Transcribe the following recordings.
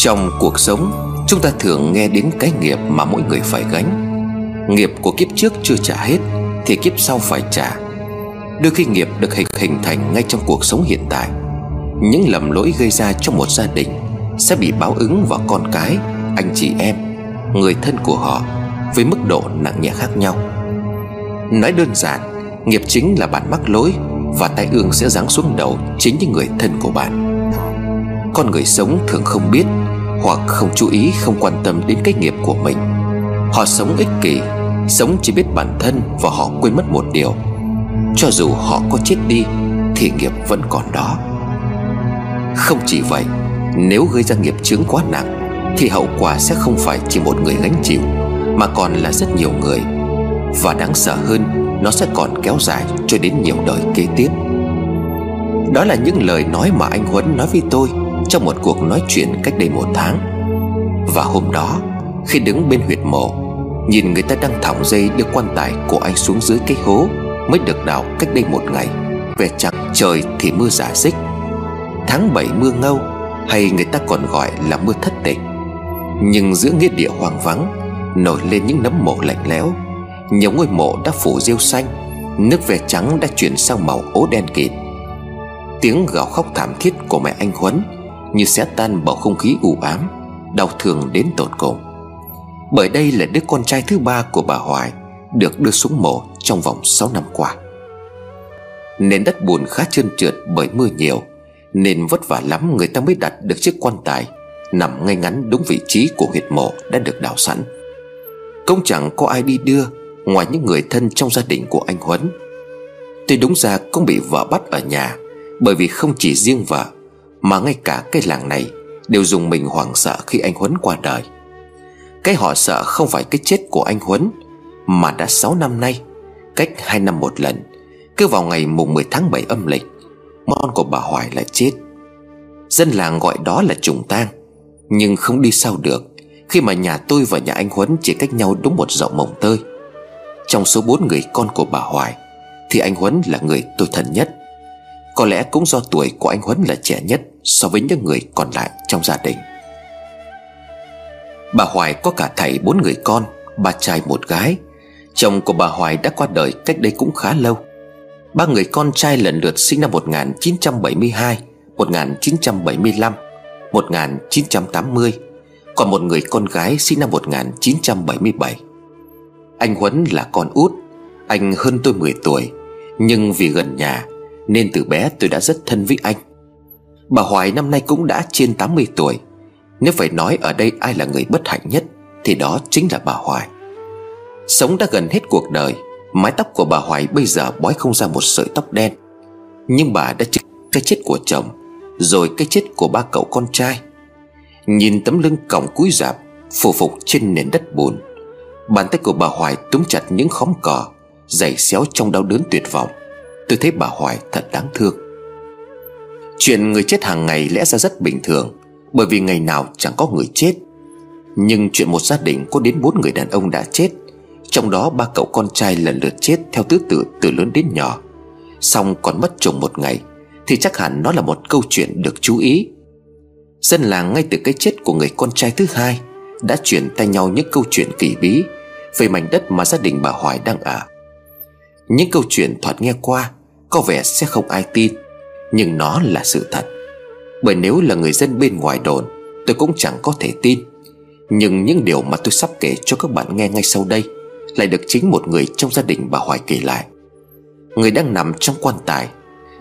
Trong cuộc sống, Chúng ta thường nghe đến cái nghiệp mà mỗi người phải gánh. Nghiệp của kiếp trước chưa trả hết, Thì kiếp sau phải trả. Đôi khi nghiệp được hình hình thành ngay trong cuộc sống hiện tại. Những lầm lỗi gây ra trong một gia đình Sẽ bị báo ứng vào con cái, Anh chị em, Người thân của họ Với mức độ nặng nhẹ khác nhau. Nói đơn giản, Nghiệp chính là bạn mắc lỗi Và tai ương sẽ giáng xuống đầu Chính những người thân của bạn. Con người sống thường không biết hoặc không chú ý, không quan tâm đến cái nghiệp của mình. Họ sống ích kỷ, Sống chỉ biết bản thân Và họ quên mất một điều. Cho dù họ có chết đi, Thì nghiệp vẫn còn đó. Không chỉ vậy, Nếu gây ra nghiệp chướng quá nặng, Thì hậu quả sẽ không phải chỉ một người gánh chịu, Mà còn là rất nhiều người. Và đáng sợ hơn, Nó sẽ còn kéo dài cho đến nhiều đời kế tiếp. Đó là những lời nói mà anh Huấn nói với tôi. Trong một cuộc nói chuyện cách đây một tháng. Và hôm đó, Khi đứng bên huyệt mộ, Nhìn người ta đang thòng dây đưa quan tài của anh xuống dưới cái hố Mới được đào cách đây một ngày. Về chẳng trời thì mưa giả xích Tháng 7 mưa ngâu, Hay người ta còn gọi là mưa thất tịch. Nhưng giữa nghĩa địa hoang vắng, Nổi lên những nấm mộ lạnh lẽo. Nhiều ngôi mộ đã phủ rêu xanh, Nước ve trắng đã chuyển sang màu ố đen kịt. Tiếng gào khóc thảm thiết của mẹ anh Huấn như sẽ tan bầu không khí u ám, Đau thương đến tột cùng. Bởi đây là đứa con trai thứ ba của bà Hoài, Được đưa xuống mộ trong vòng 6 năm qua. Nền đất bùn khá trơn trượt bởi mưa nhiều, Nên vất vả lắm người ta mới đặt được chiếc quan tài Nằm ngay ngắn đúng vị trí của huyệt mộ đã được đào sẵn. Cũng chẳng có ai đi đưa Ngoài những người thân trong gia đình của anh Huấn. Tuy đúng ra cũng bị vợ bắt ở nhà, Bởi vì không chỉ riêng vợ mà ngay cả cái làng này Đều dùng mình hoảng sợ khi anh Huấn qua đời. Cái họ sợ không phải cái chết của anh Huấn, Mà đã 6 năm nay, Cách 2 năm một lần, Cứ vào ngày mùng 10 tháng 7 âm lịch Con của bà Hoài lại chết. Dân làng gọi đó là trùng tang, Nhưng không đi sao được, Khi mà nhà tôi và nhà anh Huấn chỉ cách nhau đúng một dậu mồng tơi. Trong số bốn người con của bà Hoài, Thì anh Huấn là người tôi thân nhất. Có lẽ cũng do tuổi của anh Huấn là trẻ nhất So với những người còn lại trong gia đình. Bà Hoài có cả thầy bốn người con, Ba trai một gái. Chồng của bà Hoài đã qua đời cách đây cũng khá lâu. Ba người con trai lần lượt sinh năm 1972 1975 1980 Còn một người con gái sinh năm 1977 Anh Huấn là con út, Anh hơn tôi 10 tuổi, Nhưng vì gần nhà nên từ bé tôi đã rất thân với anh. Bà Hoài năm nay cũng đã trên 80 tuổi. Nếu phải nói ở đây ai là người bất hạnh nhất, Thì đó chính là bà Hoài. Sống đã gần hết cuộc đời, Mái tóc của bà Hoài bây giờ bói không ra một sợi tóc đen. Nhưng bà đã chịu cái chết của chồng, Rồi cái chết của ba cậu con trai. Nhìn tấm lưng còng cúi rạp, Phù phục trên nền đất bùn, Bàn tay của bà Hoài túm chặt những khóm cỏ, Giày xéo trong đau đớn tuyệt vọng. Tôi thấy bà Hoài thật đáng thương. Chuyện người chết hàng ngày lẽ ra rất bình thường, Bởi vì ngày nào chẳng có người chết. Nhưng chuyện một gia đình có đến bốn người đàn ông đã chết, Trong đó ba cậu con trai lần lượt chết theo thứ tự từ lớn đến nhỏ. Xong còn mất chồng một ngày, Thì chắc hẳn nó là một câu chuyện được chú ý. Dân làng ngay từ cái chết của người con trai thứ hai Đã chuyển tay nhau những câu chuyện kỳ bí Về mảnh đất mà gia đình bà Hoài đang ở. Những câu chuyện thoạt nghe qua có vẻ sẽ không ai tin, Nhưng nó là sự thật. Bởi nếu là người dân bên ngoài đồn, Tôi cũng chẳng có thể tin. Nhưng những điều mà tôi sắp kể cho các bạn nghe ngay sau đây Lại được chính một người trong gia đình bà Hoài kể lại. Người đang nằm trong quan tài,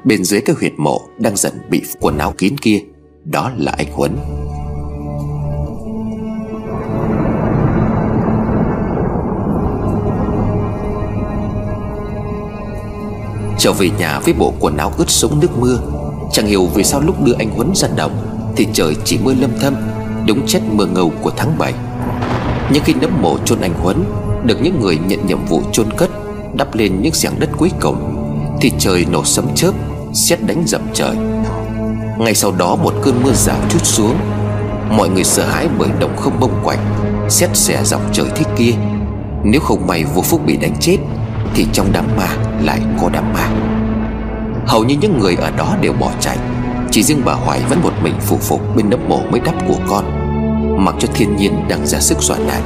Bên dưới cái huyệt mộ Đang dần bị quần áo kín kia, Đó là anh Huấn. Trở về nhà với bộ quần áo ướt sũng nước mưa. Chẳng hiểu vì sao lúc đưa anh Huấn ra đồng Thì trời chỉ mưa lâm thâm, Đúng chất mưa ngầu của tháng 7 Nhưng khi nấm mộ chôn anh Huấn, Được những người nhận nhiệm vụ chôn cất, Đắp lên những giảng đất cuối cùng, Thì trời nổ sấm chớp Xét đánh dập trời. Ngay sau đó một cơn mưa rào chút xuống, Mọi người sợ hãi bởi động không bông quạnh Xét xẻ dọc trời thế kia. Nếu không may vô phúc bị đánh chết thì trong đám ma lại có đám ma. Hầu như những người ở đó đều bỏ chạy. Chỉ riêng bà Hoài vẫn một mình phụ phục bên nấm mộ mới đắp của con, Mặc cho thiên nhiên đang ra sức soạn nạn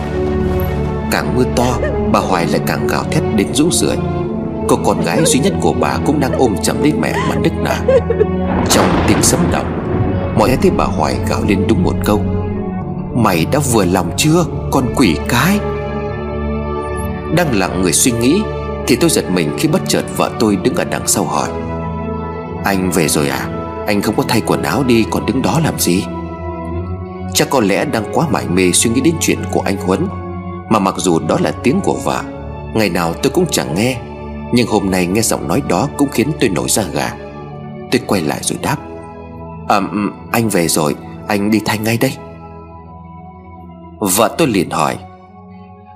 Càng mưa to, Bà Hoài lại càng gào thét đến rũ rượi. Cô con gái duy nhất của bà cũng đang ôm chầm lấy mẹ mà nức nở. Trong tiếng sấm động, Mọi người thấy bà Hoài gào lên đúng một câu. Mày đã vừa lòng chưa, Con quỷ cái? Đang lặng người suy nghĩ thì tôi giật mình khi bất chợt vợ tôi đứng ở đằng sau hỏi Anh về rồi à? Anh không có thay quần áo đi, còn đứng đó làm gì? Chắc có lẽ đang quá mải mê suy nghĩ đến chuyện của anh Huấn. Mà mặc dù đó là tiếng của vợ, Ngày nào tôi cũng chẳng nghe. Nhưng hôm nay nghe giọng nói đó cũng khiến tôi nổi da gà. Tôi quay lại rồi đáp. À anh về rồi. Anh đi thay ngay đây. Vợ tôi liền hỏi.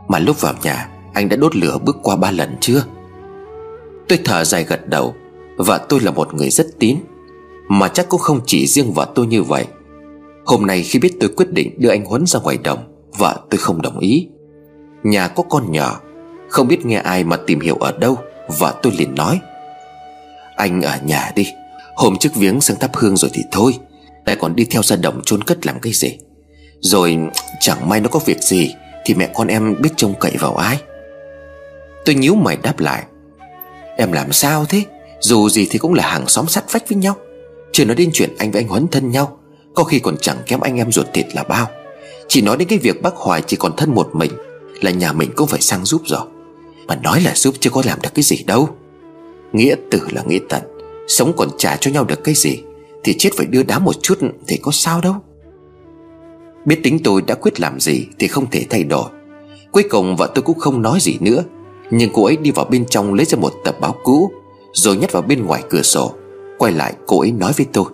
Mà lúc vào nhà anh đã đốt lửa bước qua ba lần chưa? Tôi thở dài gật đầu Vợ tôi là một người rất tín. Mà chắc cũng không chỉ riêng vợ tôi như vậy. Hôm nay khi biết tôi quyết định đưa anh Huấn ra ngoài đồng, Vợ tôi không đồng ý. Nhà có con nhỏ, Không biết nghe ai mà tìm hiểu ở đâu, Vợ tôi liền nói. Anh ở nhà đi, Hôm trước viếng sang thắp hương rồi thì thôi Lại còn đi theo ra đồng chôn cất làm cái gì? Rồi, chẳng may nó có việc gì, Thì mẹ con em biết trông cậy vào ai? Tôi nhíu mày đáp lại. Em làm sao thế? Dù gì thì cũng là hàng xóm sát vách với nhau. Chưa nói đến chuyện anh với anh Huấn thân nhau, Có khi còn chẳng kém anh em ruột thịt là bao. Chỉ nói đến cái việc bác Hoài chỉ còn thân một mình, Là nhà mình cũng phải sang giúp rồi Mà nói là giúp chứ có làm được cái gì đâu. Nghĩa tử là nghĩa tận, Sống còn trả cho nhau được cái gì, Thì chết phải đưa đá một chút Thì có sao đâu. Biết tính tôi đã quyết làm gì Thì không thể thay đổi. Cuối cùng vợ tôi cũng không nói gì nữa nhưng cô ấy đi vào bên trong lấy ra một tập báo cũ, Rồi nhét vào bên ngoài cửa sổ, Quay lại cô ấy nói với tôi.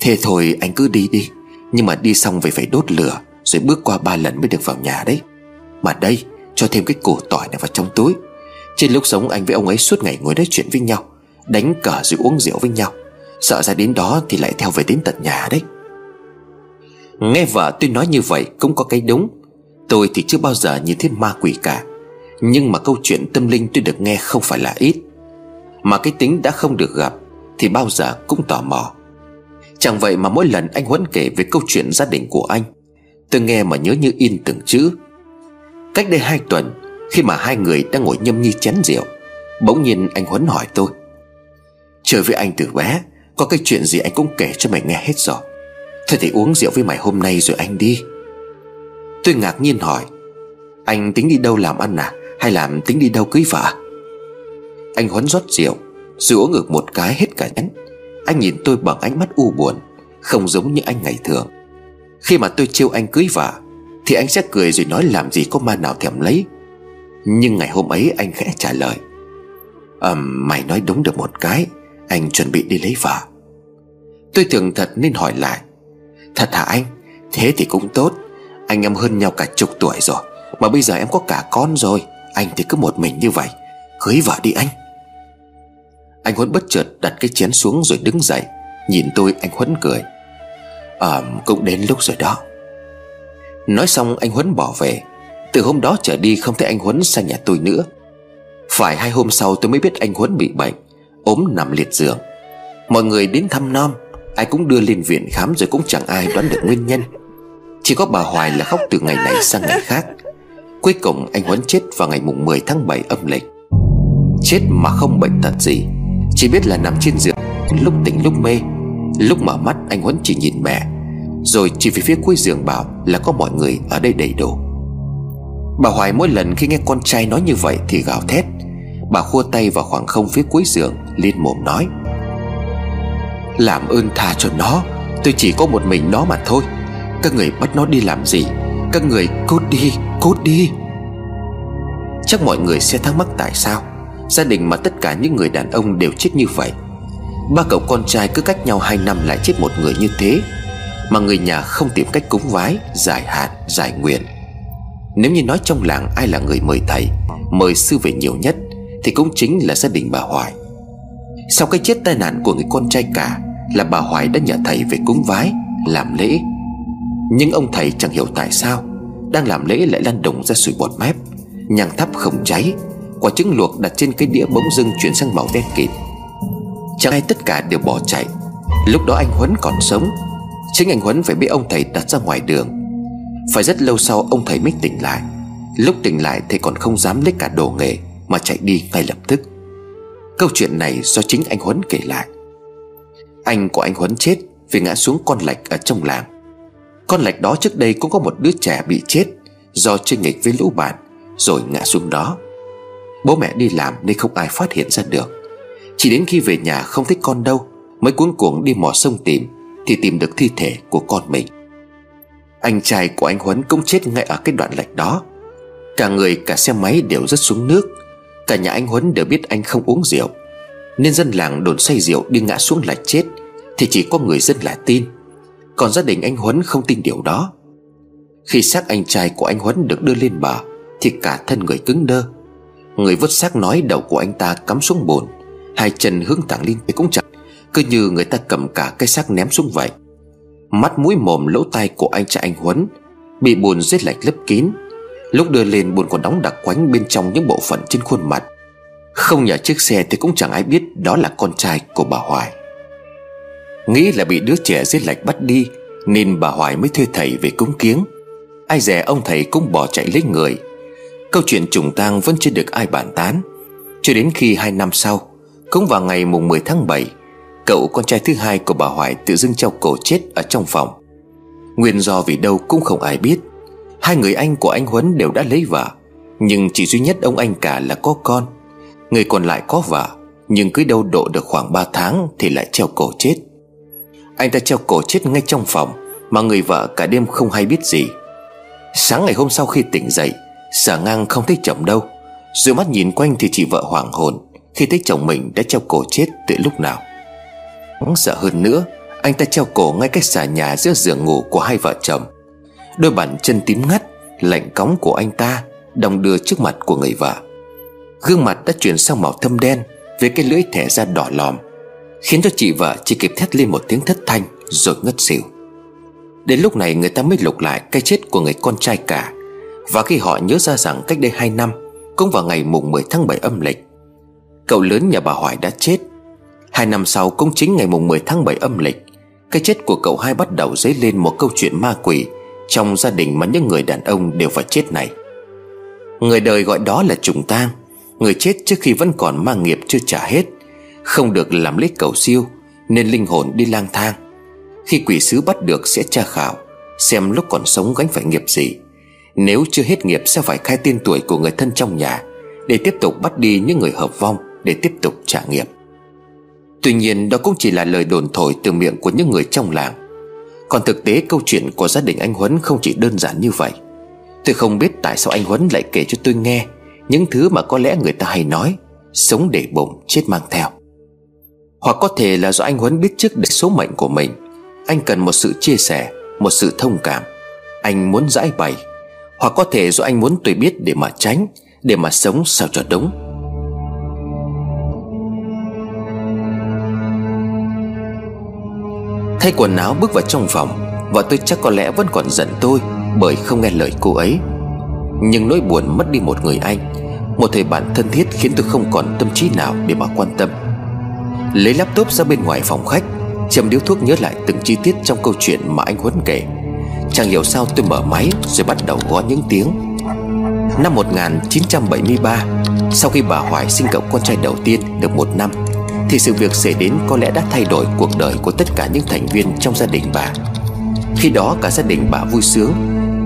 Thế thôi, anh cứ đi đi, Nhưng mà đi xong về phải đốt lửa, Rồi bước qua ba lần mới được vào nhà đấy. Mà đây, cho thêm cái củ tỏi này vào trong túi. Trên lúc sống, anh với ông ấy suốt ngày ngồi nói chuyện với nhau, Đánh cờ rồi uống rượu với nhau. Sợ ra đến đó thì lại theo về đến tận nhà đấy. Nghe vợ tôi nói như vậy cũng có cái đúng. Tôi thì chưa bao giờ nhìn thấy ma quỷ cả. Nhưng mà câu chuyện tâm linh tôi được nghe không phải là ít. Mà cái tính đã không được gặp Thì bao giờ cũng tò mò. Chẳng vậy mà mỗi lần anh Huấn kể về câu chuyện gia đình của anh, Tôi nghe mà nhớ như in từng chữ. Cách đây hai tuần, Khi mà hai người đang ngồi nhâm nhi chén rượu, Bỗng nhiên anh Huấn hỏi tôi Chơi với anh từ bé, Có cái chuyện gì anh cũng kể cho mày nghe hết rồi. Thôi thì uống rượu với mày hôm nay rồi anh đi. Tôi ngạc nhiên hỏi, Anh tính đi đâu làm ăn à? Hay làm tính đi đâu cưới vợ? Anh Huấn rót rượu Rồi uống ngược một cái hết cả nhánh. Anh nhìn tôi bằng ánh mắt u buồn Không giống như anh ngày thường. Khi mà tôi trêu anh cưới vợ Thì anh sẽ cười rồi nói làm gì có ma nào thèm lấy. Nhưng ngày hôm ấy anh khẽ trả lời. Ờm um, mày nói đúng được một cái anh chuẩn bị đi lấy vợ. Tôi tưởng thật nên hỏi lại. Thật hả anh? Thế thì cũng tốt. Anh em hơn nhau cả chục tuổi rồi Mà bây giờ em có cả con rồi. Anh thì cứ một mình như vậy Cưới vợ đi anh. Anh Huấn bất chợt đặt cái chén xuống rồi đứng dậy, Nhìn tôi, anh Huấn cười. Ờ cũng đến lúc rồi đó. Nói xong, anh Huấn bỏ về. Từ hôm đó trở đi, không thấy anh Huấn sang nhà tôi nữa. Phải hai hôm sau tôi mới biết anh Huấn bị bệnh, ốm nằm liệt giường. Mọi người đến thăm nom Ai cũng đưa lên viện khám rồi cũng chẳng ai đoán được nguyên nhân. Chỉ có bà Hoài là khóc từ ngày này sang ngày khác. Cuối cùng anh Huấn chết vào ngày mùng 10 tháng 7 âm lịch. Chết mà không bệnh tật gì, Chỉ biết là nằm trên giường, Lúc tỉnh lúc mê. Lúc mở mắt, anh Huấn chỉ nhìn mẹ, Rồi chỉ về phía cuối giường bảo Là có mọi người ở đây đầy đủ. Bà Hoài mỗi lần khi nghe con trai nói như vậy Thì gào thét. Bà khua tay vào khoảng không phía cuối giường Liên mồm nói, Làm ơn tha cho nó, Tôi chỉ có một mình nó mà thôi. Các người bắt nó đi làm gì các người cút đi cút đi. Chắc mọi người sẽ thắc mắc tại sao Gia đình mà tất cả những người đàn ông đều chết như vậy. Ba cậu con trai cứ cách nhau 2 năm lại chết một người như thế Mà người nhà không tìm cách cúng vái Giải hạn, giải nguyện. Nếu như nói trong làng ai là người mời thầy Mời sư về nhiều nhất thì cũng chính là gia đình bà Hoài. Sau cái chết tai nạn của người con trai cả Là bà Hoài đã nhờ thầy về cúng vái Làm lễ. Nhưng ông thầy chẳng hiểu tại sao Đang làm lễ lại lăn đồng ra sủi bọt mép. Nhang thắp không cháy, Quả trứng luộc đặt trên cái đĩa bỗng dưng chuyển sang màu đen kịt. Chẳng ai tất cả đều bỏ chạy. Lúc đó anh Huấn còn sống, Chính anh Huấn phải bị ông thầy đặt ra ngoài đường. Phải rất lâu sau ông thầy mới tỉnh lại. Lúc tỉnh lại thì còn không dám lấy cả đồ nghề Mà chạy đi ngay lập tức. Câu chuyện này do chính anh Huấn kể lại. Anh của anh Huấn chết Vì ngã xuống con lạch ở trong làng. Con lạch đó trước đây cũng có một đứa trẻ bị chết Do chơi nghịch với lũ bạn, Rồi ngã xuống đó. Bố mẹ đi làm nên không ai phát hiện ra được. Chỉ đến khi về nhà không thấy con đâu, Mới cuốn cuồng đi mò sông tìm, Thì tìm được thi thể của con mình. Anh trai của anh Huấn cũng chết ngay ở cái đoạn lạch đó. Cả người, cả xe máy đều rất xuống nước. Cả nhà anh Huấn đều biết anh không uống rượu. Nên dân làng đồn say rượu đi ngã xuống lạch chết, Thì chỉ có người dân là tin. Còn gia đình anh Huấn không tin điều đó. Khi xác anh trai của anh Huấn được đưa lên bờ, Thì cả thân người cứng đơ. Người vứt xác nói đầu của anh ta cắm xuống bồn, Hai chân hướng thẳng lên cũng chẳng Cứ như người ta cầm cả cái xác ném xuống vậy. Mắt mũi mồm lỗ tai của anh trai anh Huấn Bị bùn rết lạch lấp kín, Lúc đưa lên bùn còn đóng đặc quánh bên trong những bộ phận trên khuôn mặt. Không nhờ chiếc xe thì cũng chẳng ai biết đó là con trai của bà Hoài. Nghĩ là bị đứa trẻ giết lạch bắt đi, Nên bà Hoài mới thuê thầy về cúng kiếng. Ai dè ông thầy cũng bỏ chạy lấy người. Câu chuyện trùng tang vẫn chưa được ai bàn tán. Cho đến khi hai năm sau, Cũng vào ngày mùng 10 tháng 7 Cậu con trai thứ hai của bà Hoài tự dưng treo cổ chết ở trong phòng. Nguyên do vì đâu cũng không ai biết. Hai người anh của anh Huấn đều đã lấy vợ, Nhưng chỉ duy nhất ông anh cả là có con. Người còn lại có vợ, Nhưng cứ đâu độ được khoảng 3 tháng Thì lại treo cổ chết. Anh ta treo cổ chết ngay trong phòng, Mà người vợ cả đêm không hay biết gì. Sáng ngày hôm sau khi tỉnh dậy Sở ngang không thấy chồng đâu. Rồi mắt nhìn quanh thì chị vợ hoảng hồn Khi thấy chồng mình đã treo cổ chết từ lúc nào. Hắn sợ hơn nữa, Anh ta treo cổ ngay cách xà nhà giữa giường ngủ của hai vợ chồng. Đôi bàn chân tím ngắt, Lạnh cóng của anh ta Đồng đưa trước mặt của người vợ. Gương mặt đã chuyển sang màu thâm đen Với cái lưỡi thẻ ra đỏ lòm. Khiến cho chị vợ chỉ kịp thét lên một tiếng thất thanh Rồi ngất xỉu. Đến lúc này người ta mới lục lại cái chết của người con trai cả. Và khi họ nhớ ra rằng cách đây 2 năm, Cũng vào ngày mùng 10 tháng 7 âm lịch, Cậu lớn nhà bà Hoài đã chết. Hai năm sau cũng chính ngày mùng 10 tháng 7 âm lịch, Cái chết của cậu hai bắt đầu dấy lên một câu chuyện ma quỷ trong gia đình mà những người đàn ông đều phải chết này. Người đời gọi đó là trùng tang, Người chết trước khi vẫn còn mang nghiệp chưa trả hết. Không được làm lấy cầu siêu, Nên linh hồn đi lang thang. Khi quỷ sứ bắt được sẽ tra khảo, Xem lúc còn sống gánh phải nghiệp gì. Nếu chưa hết nghiệp sẽ phải khai tên tuổi của người thân trong nhà, Để tiếp tục bắt đi những người hợp vong, Để tiếp tục trả nghiệp. Tuy nhiên, đó cũng chỉ là lời đồn thổi từ miệng của những người trong làng. Còn thực tế câu chuyện của gia đình anh Huấn không chỉ đơn giản như vậy. Tôi không biết tại sao anh Huấn lại kể cho tôi nghe Những thứ mà có lẽ người ta hay nói, Sống để bụng, chết mang theo. Hoặc có thể là do anh Huấn biết trước được số mệnh của mình. Anh cần một sự chia sẻ, Một sự thông cảm. Anh muốn giải bày. Hoặc có thể do anh muốn tôi biết để mà tránh, Để mà sống sao cho đúng. Thay quần áo bước vào trong phòng Và tôi chắc có lẽ vẫn còn giận tôi Bởi không nghe lời cô ấy. Nhưng nỗi buồn mất đi một người anh, Một thầy bạn thân thiết khiến tôi không còn tâm trí nào để mà quan tâm. Lấy laptop ra bên ngoài phòng khách Châm điếu thuốc nhớ lại từng chi tiết trong câu chuyện mà anh Huấn kể. Chẳng hiểu sao tôi mở máy rồi bắt đầu gõ những tiếng. Năm 1973 Sau khi bà Hoài sinh cậu con trai đầu tiên được một năm, thì sự việc xảy đến có lẽ đã thay đổi cuộc đời của tất cả những thành viên trong gia đình bà. Khi đó cả gia đình bà vui sướng,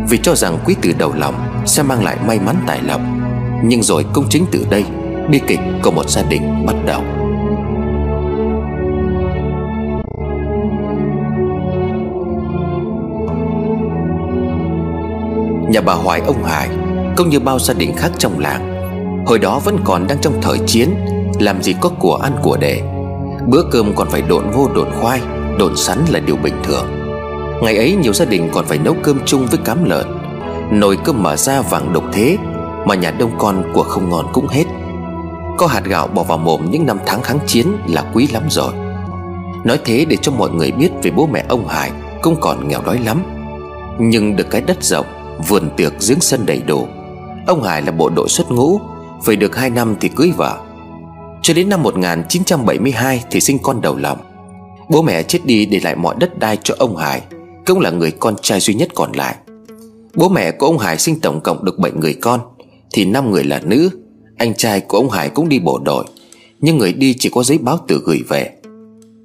Vì cho rằng quý tử đầu lòng sẽ mang lại may mắn tài lộc. Nhưng rồi công chính từ đây, Bi kịch của một gia đình bắt đầu. Nhà bà Hoài ông Hải, Cũng như bao gia đình khác trong làng. Hồi đó vẫn còn đang trong thời chiến, làm gì có của ăn của để. Bữa cơm còn phải độn ngô, độn khoai, Độn sắn là điều bình thường. Ngày ấy nhiều gia đình còn phải nấu cơm chung với cám lợn. Nồi cơm mở ra vàng độc thế, Mà nhà đông con của không ngon cũng hết. Có hạt gạo bỏ vào mồm những năm tháng kháng chiến là quý lắm rồi. Nói thế để cho mọi người biết về bố mẹ ông Hải Cũng còn nghèo đói lắm. Nhưng được cái đất rộng Vườn tiệc giếng sân đầy đủ. Ông Hải là bộ đội xuất ngũ, Về được 2 năm thì cưới vợ. Cho đến năm 1972 thì sinh con đầu lòng. Bố mẹ chết đi để lại mọi đất đai cho ông Hải, Cũng là người con trai duy nhất còn lại. Bố mẹ của ông Hải sinh tổng cộng được 7 người con, Thì 5 người là nữ. Anh trai của ông Hải cũng đi bộ đội, Nhưng người đi chỉ có giấy báo tử gửi về.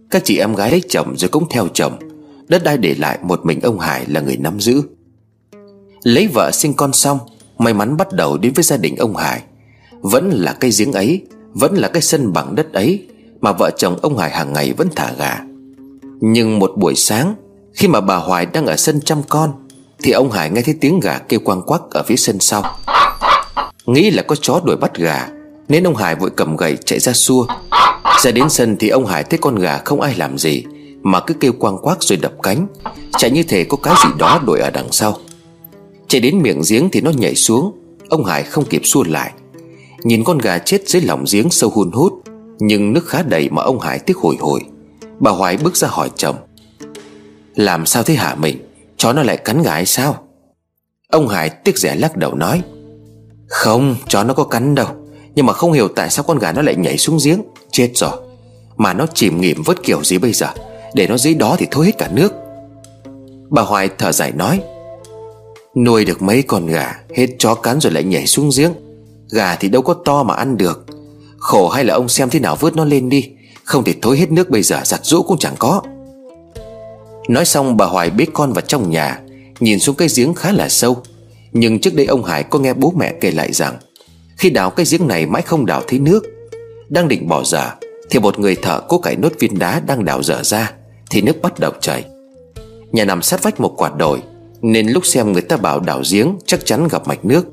Các chị em gái lấy chồng rồi cũng theo chồng. Đất đai để lại một mình ông Hải là người nắm giữ. Lấy vợ sinh con xong, May mắn bắt đầu đến với gia đình ông Hải. Vẫn là cây giếng ấy, Vẫn là cái sân bằng đất ấy Mà vợ chồng ông Hải hàng ngày vẫn thả gà. Nhưng một buổi sáng, Khi mà bà Hoài đang ở sân chăm con, Thì ông Hải nghe thấy tiếng gà kêu quang quắc ở phía sân sau. Nghĩ là có chó đuổi bắt gà, Nên ông Hải vội cầm gậy chạy ra xua. Ra đến sân thì ông Hải thấy con gà không ai làm gì, Mà cứ kêu quang quắc rồi đập cánh. Chạy như thể có cái gì đó đuổi ở đằng sau. Chạy đến miệng giếng thì nó nhảy xuống. Ông Hải không kịp xua lại. Nhìn con gà chết dưới lòng giếng sâu hun hút, Nhưng nước khá đầy mà ông Hải tiếc hồi hồi Bà Hoài bước ra hỏi chồng, Làm sao thế hả mình? Chó nó lại cắn gà hay sao? Ông Hải tiếc rẻ lắc đầu nói, Không, chó nó có cắn đâu. Nhưng mà không hiểu tại sao con gà nó lại nhảy xuống giếng. Chết rồi. Mà nó chìm nghỉm vớt kiểu gì bây giờ? Để nó dưới đó thì thôi hết cả nước. Bà Hoài thở dài nói Nuôi được mấy con gà, Hết chó cắn rồi lại nhảy xuống giếng. Gà thì đâu có to mà ăn được. Khổ hay là ông xem thế nào vớt nó lên đi. Không thể thối hết nước bây giờ, giặt rũ cũng chẳng có. Nói xong, bà Hoài bế con vào trong nhà, Nhìn xuống cái giếng khá là sâu. Nhưng trước đây ông Hải có nghe bố mẹ kể lại rằng, Khi đào cái giếng này mãi không đào thấy nước. Đang định bỏ dở, Thì một người thợ cố cải nốt viên đá đang đào dở ra, Thì nước bắt đầu chảy. Nhà nằm sát vách một quạt đồi nên lúc xem người ta bảo đào giếng Chắc chắn gặp mạch nước.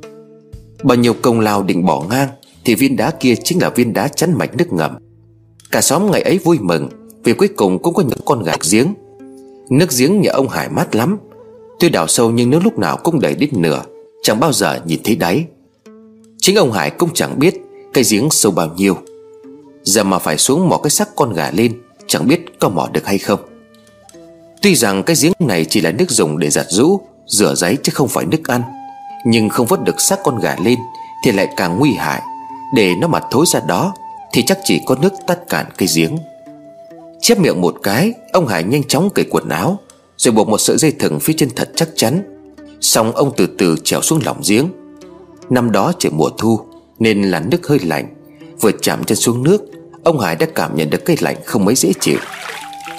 Bao nhiêu công lao định bỏ ngang Thì viên đá kia chính là viên đá chắn mạch nước ngầm. Cả xóm ngày ấy vui mừng Vì cuối cùng cũng có những con gạch giếng. Nước giếng nhà ông Hải mát lắm, Tuy đào sâu nhưng nước lúc nào cũng đầy đến nửa, Chẳng bao giờ nhìn thấy đáy. Chính ông Hải cũng chẳng biết Cái giếng sâu bao nhiêu. Giờ mà phải xuống mò cái xác con gà lên, Chẳng biết có mò được hay không. Tuy rằng cái giếng này chỉ là nước dùng để giặt rũ, Rửa giấy chứ không phải nước ăn, Nhưng không vớt được xác con gà lên Thì lại càng nguy hại. Để nó mà thối ra đó Thì chắc chỉ có nước tắt cạn cây giếng. Chép miệng một cái, Ông Hải nhanh chóng cởi quần áo, Rồi buộc một sợi dây thừng phía trên thật chắc chắn. Xong ông từ từ trèo xuống lòng giếng. Năm đó trời mùa thu, Nên là nước hơi lạnh. Vừa chạm chân xuống nước, Ông Hải đã cảm nhận được cái lạnh không mấy dễ chịu.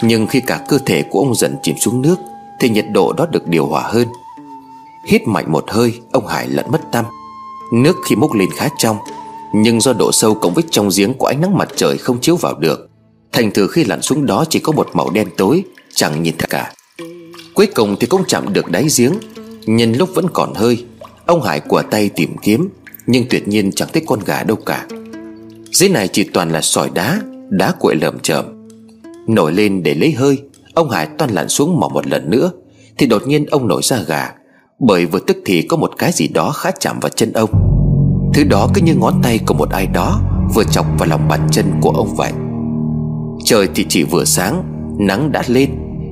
Nhưng khi cả cơ thể của ông dần chìm xuống nước, Thì nhiệt độ đó được điều hòa hơn. Hít mạnh một hơi, Ông Hải lẫn mất tâm. Nước khi múc lên khá trong, Nhưng do độ sâu cộng với trong giếng của ánh nắng mặt trời không chiếu vào được, Thành thử khi lặn xuống đó chỉ có một màu đen tối, Chẳng nhìn thấy cả. Cuối cùng thì cũng chạm được đáy giếng Nhân lúc vẫn còn hơi, Ông Hải của tay tìm kiếm, Nhưng tuyệt nhiên chẳng thấy con gà đâu cả. Dưới này chỉ toàn là sỏi đá Đá cuội lởm chởm. Nổi lên để lấy hơi, Ông Hải toan lặn xuống mò một lần nữa, Thì đột nhiên ông nổi ra gà. Bởi vừa tức thì có một cái gì đó khá chạm vào chân ông. Thứ đó cứ như ngón tay của một ai đó Vừa chọc vào lòng bàn chân của ông vậy. Trời thì chỉ vừa sáng, Nắng đã lên,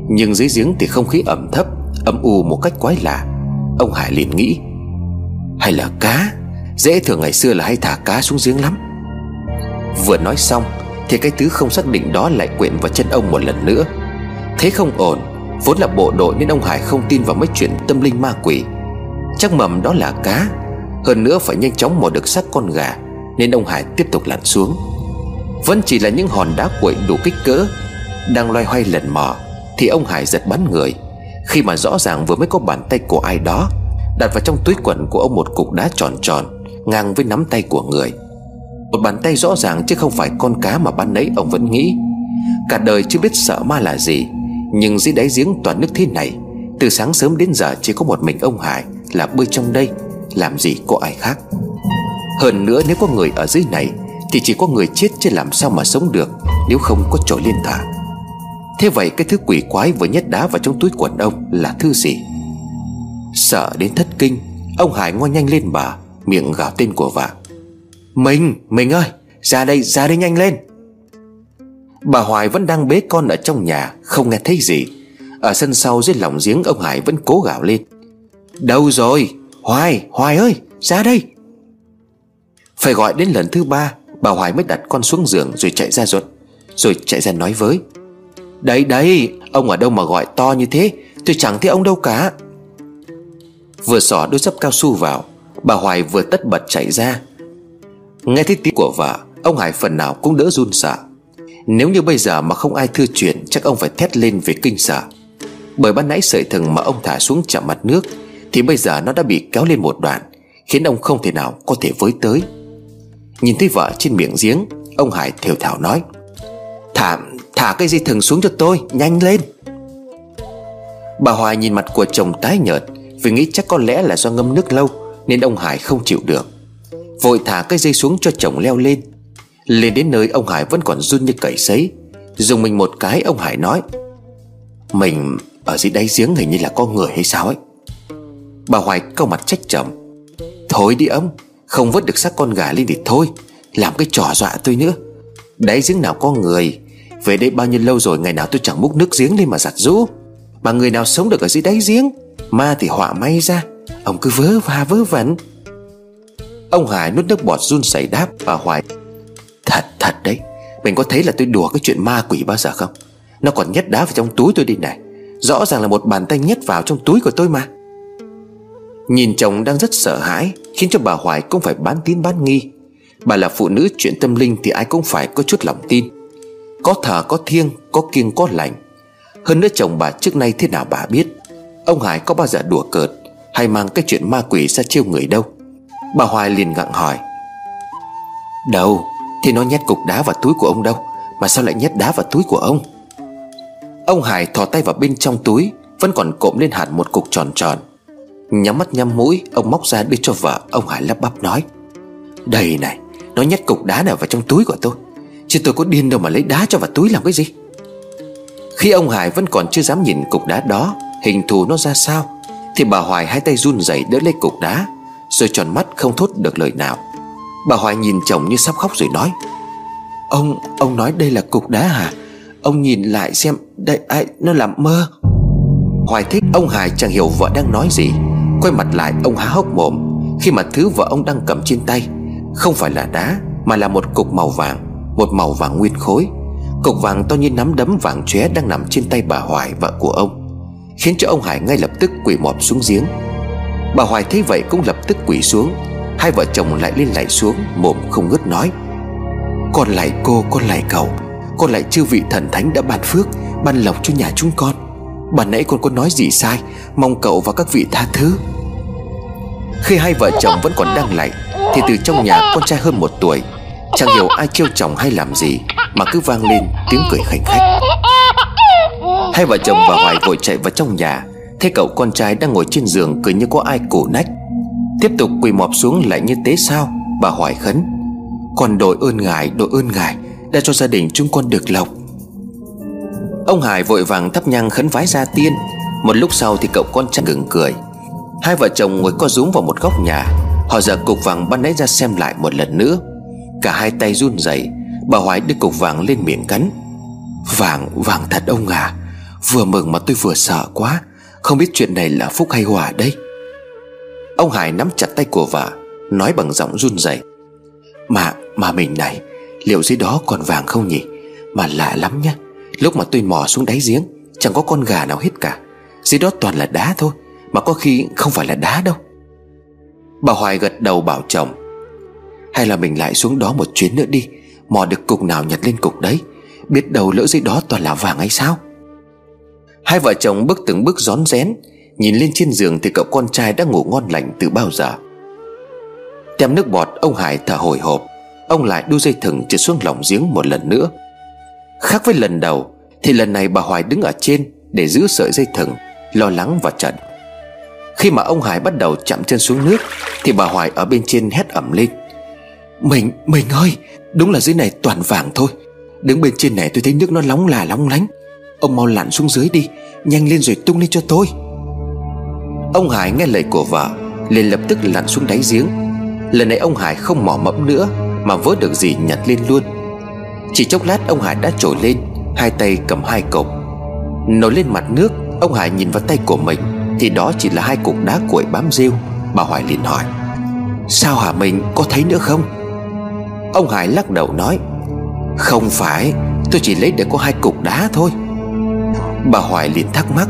Nhưng dưới giếng thì không khí ẩm thấp, Âm u một cách quái lạ. Ông Hải liền nghĩ, Hay là cá? Dễ thường ngày xưa là hay thả cá xuống giếng lắm. Vừa nói xong thì cái thứ không xác định đó lại quyện vào chân ông một lần nữa. Thế không ổn, Vốn là bộ đội nên ông Hải không tin vào mấy chuyện tâm linh ma quỷ. Chắc mầm đó là cá, Hơn nữa phải nhanh chóng mò được xác con gà, Nên ông Hải tiếp tục lặn xuống. Vẫn chỉ là những hòn đá quậy đủ kích cỡ, Đang loay hoay lần mò, Thì ông Hải giật bắn người. Khi mà rõ ràng vừa mới có bàn tay của ai đó, Đặt vào trong túi quần của ông một cục đá tròn tròn, Ngang với nắm tay của người. Một bàn tay rõ ràng chứ không phải con cá mà ban nấy ông vẫn nghĩ. Cả đời chưa biết sợ ma là gì, Nhưng dưới đáy giếng toàn nước thế này, Từ sáng sớm đến giờ chỉ có một mình ông Hải Là bơi trong đây, Làm gì có ai khác. Hơn nữa nếu có người ở dưới này, thì chỉ có người chết chứ làm sao mà sống được, Nếu không có chỗ liên thả. Thế vậy cái thứ quỷ quái vừa nhét đá vào trong túi quần ông là thứ gì? Sợ đến thất kinh, Ông Hải ngoan nhanh lên bà Miệng gào tên của vợ mình, mình ơi Ra đây, ra đây nhanh lên. Bà Hoài vẫn đang bế con ở trong nhà Không nghe thấy gì. Ở sân sau dưới lòng giếng ông Hải vẫn cố gào lên. Đâu rồi? Hoài, Hoài ơi, ra đây. Phải gọi đến lần thứ ba Bà Hoài mới đặt con xuống giường rồi chạy ra ruột Rồi chạy ra nói với. Đấy đấy Ông ở đâu mà gọi to như thế? Tôi chẳng thấy ông đâu cả. Vừa xỏ đôi dấp cao su vào Bà Hoài vừa tất bật chạy ra. Nghe thấy tiếng của vợ Ông Hải phần nào cũng đỡ run sợ. Nếu như bây giờ mà không ai thưa chuyện Chắc ông phải thét lên về kinh sợ. Bởi ban nãy sợi thừng mà ông thả xuống chạm mặt nước Thì bây giờ nó đã bị kéo lên một đoạn Khiến ông không thể nào có thể với tới. Nhìn thấy vợ trên miệng giếng Ông Hải thều thào nói Thả, thả cái dây thừng xuống cho tôi Nhanh lên. Bà Hoài nhìn mặt của chồng tái nhợt Vì nghĩ chắc có lẽ là do ngâm nước lâu Nên ông Hải không chịu được. Vội thả cái dây xuống cho chồng leo lên. Lên đến nơi ông Hải vẫn còn run như cầy sấy. Dùng mình một cái, ông Hải nói, Mình ở dưới đáy giếng hình như là có người hay sao ấy? Bà Hoài câu mặt trách chồng, Thôi đi ông, Không vớt được xác con gà lên thì thôi, Làm cái trò dọa tôi nữa. Đáy giếng nào có người, Về đây bao nhiêu lâu rồi ngày nào tôi chẳng múc nước giếng lên mà giặt rũ Mà người nào sống được ở dưới đáy giếng, Ma thì họa may ra. Ông cứ vớ va vớ vẩn. Ông Hải nuốt nước bọt run sẩy đáp bà Hoài, Thật thật đấy. Mình có thấy là tôi đùa cái chuyện ma quỷ bao giờ không? Nó còn nhét đá vào trong túi tôi đi này. Rõ ràng là một bàn tay nhét vào trong túi của tôi mà. Nhìn chồng đang rất sợ hãi, Khiến cho bà Hoài cũng phải bán tín bán nghi. Bà là phụ nữ chuyện tâm linh Thì ai cũng phải có chút lòng tin. Có thờ, có thiêng, Có kiêng, có lành. Hơn nữa chồng bà trước nay thế nào bà biết? Ông Hải có bao giờ đùa cợt Hay mang cái chuyện ma quỷ ra chiêu người đâu? Bà Hoài liền gặng hỏi. Đâu, Thì nó nhét cục đá vào túi của ông đâu, Mà sao lại nhét đá vào túi của ông? Ông Hải thò tay vào bên trong túi, Vẫn còn cộm lên hẳn một cục tròn tròn. Nhắm mắt nhắm mũi, Ông móc ra đưa cho vợ, Ông Hải lắp bắp nói. Đây này, Nó nhét cục đá nào vào trong túi của tôi? Chứ tôi có điên đâu mà lấy đá cho vào túi làm cái gì? Khi ông Hải vẫn còn chưa dám nhìn cục đá đó, Hình thù nó ra sao, Thì bà Hoài hai tay run rẩy đỡ lấy cục đá. Rồi tròn mắt không thốt được lời nào. Bà Hoài nhìn chồng như sắp khóc rồi nói Ông, ông nói đây là cục đá hả? Ông nhìn lại xem Đây ai, nó làm mơ. Hoài thích ông Hải chẳng hiểu vợ đang nói gì. Quay mặt lại ông há hốc mồm. Khi mà thứ vợ ông đang cầm trên tay Không phải là đá Mà là một cục màu vàng Một màu vàng nguyên khối. Cục vàng to như nắm đấm vàng chóe đang nằm trên tay bà Hoài vợ của ông Khiến cho ông Hải ngay lập tức quỳ mọp xuống giếng. Bà Hoài thấy vậy cũng lập tức quỳ xuống. Hai vợ chồng lại lên lại xuống, Mồm không ngớt nói, Con lại cô, con lại cậu. Con lại chư vị thần thánh đã ban phước, Ban lộc cho nhà chúng con. Bà nãy con có nói gì sai, Mong cậu và các vị tha thứ. Khi hai vợ chồng vẫn còn đang lạy Thì từ trong nhà con trai hơn một tuổi, Chẳng hiểu ai trêu chồng hay làm gì, Mà cứ vang lên tiếng cười khảnh khách. Hai vợ chồng và Hoài vội chạy vào trong nhà Thấy cậu con trai đang ngồi trên giường Cười như có ai cổ nách. Tiếp tục quỳ mọp xuống lại như tế sao Bà hỏi khấn. Còn đội ơn ngài đội ơn ngài Đã cho gia đình chúng con được lộc. Ông Hải vội vàng thắp nhang khấn vái ra tiên. Một lúc sau thì cậu con trai ngừng cười. Hai vợ chồng ngồi co rúm vào một góc nhà. Họ giở cục vàng ban nãy ra xem lại một lần nữa. Cả hai tay run rẩy Bà Hoài đưa cục vàng lên miệng cắn. Vàng, vàng thật ông à. Vừa mừng mà tôi vừa sợ quá. Không biết chuyện này là phúc hay họa đây Ông Hải nắm chặt tay của vợ Nói bằng giọng run rẩy. Mà, mà mình này Liệu dưới đó còn vàng không nhỉ? Mà lạ lắm nhá. Lúc mà tôi mò xuống đáy giếng Chẳng có con gà nào hết cả. Dưới đó toàn là đá thôi Mà có khi không phải là đá đâu. Bà Hoài gật đầu bảo chồng Hay là mình lại xuống đó một chuyến nữa đi Mò được cục nào nhặt lên cục đấy Biết đâu lỡ dưới đó toàn là vàng hay sao? Hai vợ chồng bước từng bước rón rén. Nhìn lên trên giường thì cậu con trai đã ngủ ngon lành từ bao giờ. Tem nước bọt ông Hải thở hồi hộp. Ông lại đu dây thừng trượt xuống lòng giếng một lần nữa. Khác với lần đầu Thì lần này bà Hoài đứng ở trên Để giữ sợi dây thừng Lo lắng và trận Khi mà ông Hải bắt đầu chạm chân xuống nước Thì bà Hoài ở bên trên hét ẩm lên. Mình, mình ơi Đúng là dưới này toàn vàng thôi. Đứng bên trên này tôi thấy nước nó nóng là lóng lánh. Ông mau lặn xuống dưới đi, Nhanh lên rồi tung lên cho tôi. Ông Hải nghe lời của vợ, liền lập tức lặn xuống đáy giếng. Lần này ông Hải không mò mẫm nữa, Mà vớt được gì nhặt lên luôn. Chỉ chốc lát ông Hải đã trồi lên, Hai tay cầm hai cục. Nổi lên mặt nước, Ông Hải nhìn vào tay của mình, Thì đó chỉ là hai cục đá cuội bám rêu, Bà Hoài liền hỏi. Sao hả mình có thấy nữa không? Ông Hải lắc đầu nói, Không phải, Tôi chỉ lấy để có hai cục đá thôi. Bà Hoài liền thắc mắc,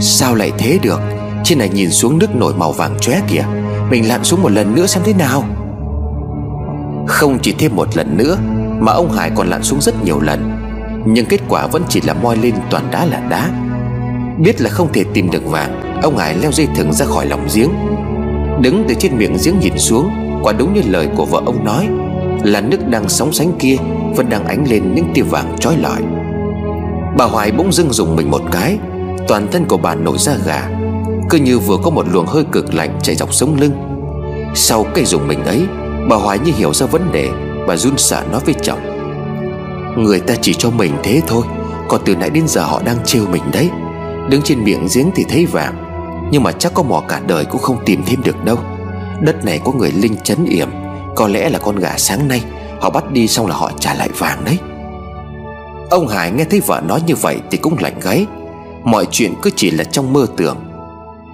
Sao lại thế được? Trên này nhìn xuống nước nổi màu vàng chóe kìa, Mình lặn xuống một lần nữa xem thế nào? Không chỉ thêm một lần nữa, Mà ông Hải còn lặn xuống rất nhiều lần, Nhưng kết quả vẫn chỉ là moi lên toàn đá là đá. Biết là không thể tìm được vàng, Ông Hải leo dây thừng ra khỏi lòng giếng. Đứng từ trên miệng giếng nhìn xuống, Quả đúng như lời của vợ ông nói, Là nước đang sóng sánh kia, Vẫn đang ánh lên những tia vàng trói lọi. Bà Hoài bỗng dưng dùng mình một cái. Toàn thân của bà nổi da gà. Cứ như vừa có một luồng hơi cực lạnh chạy dọc sống lưng. Sau cái dùng mình ấy, Bà Hoài như hiểu ra vấn đề. Bà run sợ nói với chồng. Người ta chỉ cho mình thế thôi. Còn từ nãy đến giờ họ đang trêu mình đấy. Đứng trên miệng giếng thì thấy vàng. Nhưng mà chắc có mò cả đời cũng không tìm thêm được đâu. Đất này có người linh chấn yểm. Có lẽ là con gà sáng nay. Họ bắt đi xong là họ trả lại vàng đấy. Ông Hải nghe thấy vợ nói như vậy Thì cũng lạnh gáy. Mọi chuyện cứ chỉ là trong mơ tưởng.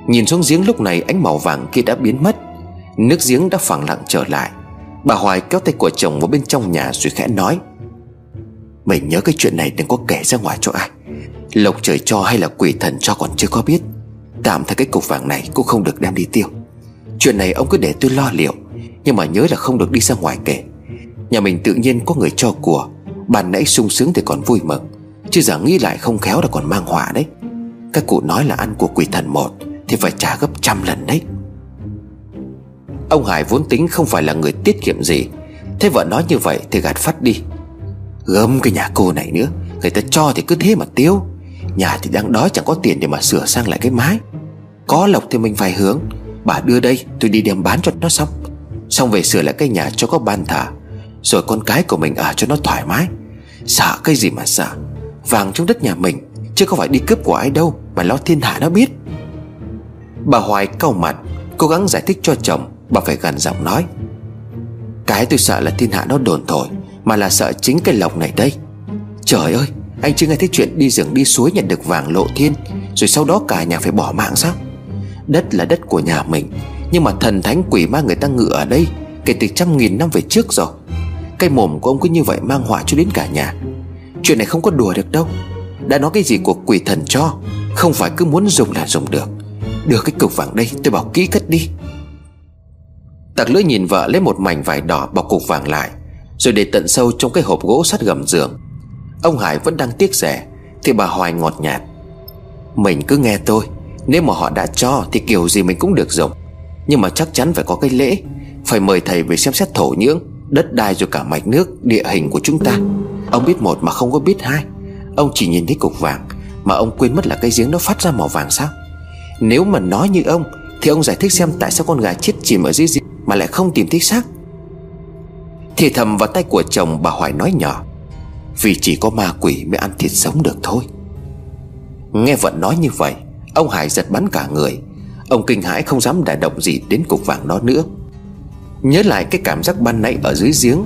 Nhìn xuống giếng lúc này ánh màu vàng kia đã biến mất. Nước giếng đã phẳng lặng trở lại. Bà Hoài kéo tay của chồng vào bên trong nhà rồi khẽ nói, Mày nhớ cái chuyện này đừng có kể ra ngoài cho ai. Lộc trời cho hay là quỷ thần cho còn chưa có biết, Tạm thời cái cục vàng này cũng không được đem đi tiêu. Chuyện này ông cứ để tôi lo liệu, Nhưng mà nhớ là không được đi ra ngoài kể. Nhà mình tự nhiên có người cho của bạn nãy sung sướng thì còn vui mừng, Chứ giờ nghĩ lại không khéo là còn mang họa đấy. Các cụ nói là ăn của quỷ thần một, Thì phải trả gấp trăm lần đấy. Ông Hải vốn tính không phải là người tiết kiệm gì, Thế vợ nói như vậy thì gạt phát đi. Gớm cái nhà cô này nữa, Người ta cho thì cứ thế mà tiêu. Nhà thì đang đói chẳng có tiền để mà sửa sang lại cái mái. Có lộc thì mình phải hướng. Bà đưa đây, tôi đi đem bán cho nó xong. Xong về sửa lại cái nhà cho có ban thả Rồi con cái của mình ở cho nó thoải mái. Sợ, cái gì mà sợ? Vàng trong đất nhà mình, Chứ không phải đi cướp của ai đâu, Mà lo thiên hạ nó biết. Bà Hoài cau mặt, Cố gắng giải thích cho chồng, Bà phải gần giọng nói. Cái tôi sợ là thiên hạ nó đồn thổi, Mà là sợ chính cái lộc này đây. Trời ơi, Anh chưa nghe thấy chuyện đi rừng đi suối nhận được vàng lộ thiên, Rồi sau đó cả nhà phải bỏ mạng sao? Đất là đất của nhà mình, Nhưng mà thần thánh quỷ ma người ta ngự ở đây, Kể từ trăm nghìn năm về trước rồi. Cái mồm của ông cứ như vậy mang họa cho đến cả nhà. Chuyện này không có đùa được đâu. Đã nói cái gì của quỷ thần cho, Không phải cứ muốn dùng là dùng được. Đưa cái cục vàng đây, tôi bảo kỹ cất đi. Tạc lưỡi nhìn vợ lấy một mảnh vải đỏ bọc cục vàng lại, Rồi để tận sâu trong cái hộp gỗ sắt gầm giường. Ông Hải vẫn đang tiếc rẻ, Thì bà Hoài ngọt nhạt. Mình cứ nghe tôi Nếu mà họ đã cho thì kiểu gì mình cũng được dùng. Nhưng mà chắc chắn phải có cái lễ, Phải mời thầy về xem xét thổ nhưỡng. Đất đai rồi cả mạch nước, Địa hình của chúng ta. Ông biết một mà không có biết hai. Ông chỉ nhìn thấy cục vàng, Mà ông quên mất là cái giếng nó phát ra màu vàng sao? Nếu mà nói như ông, Thì ông giải thích xem tại sao con gà chết chìm ở dưới giếng Mà lại không tìm thấy xác. Thì thầm vào tay của chồng bà Hoài nói nhỏ, Vì chỉ có ma quỷ mới ăn thịt sống được thôi. Nghe vận nói như vậy, Ông Hải giật bắn cả người. Ông kinh hãi không dám đả động gì đến cục vàng đó nữa. Nhớ lại cái cảm giác ban nãy ở dưới giếng,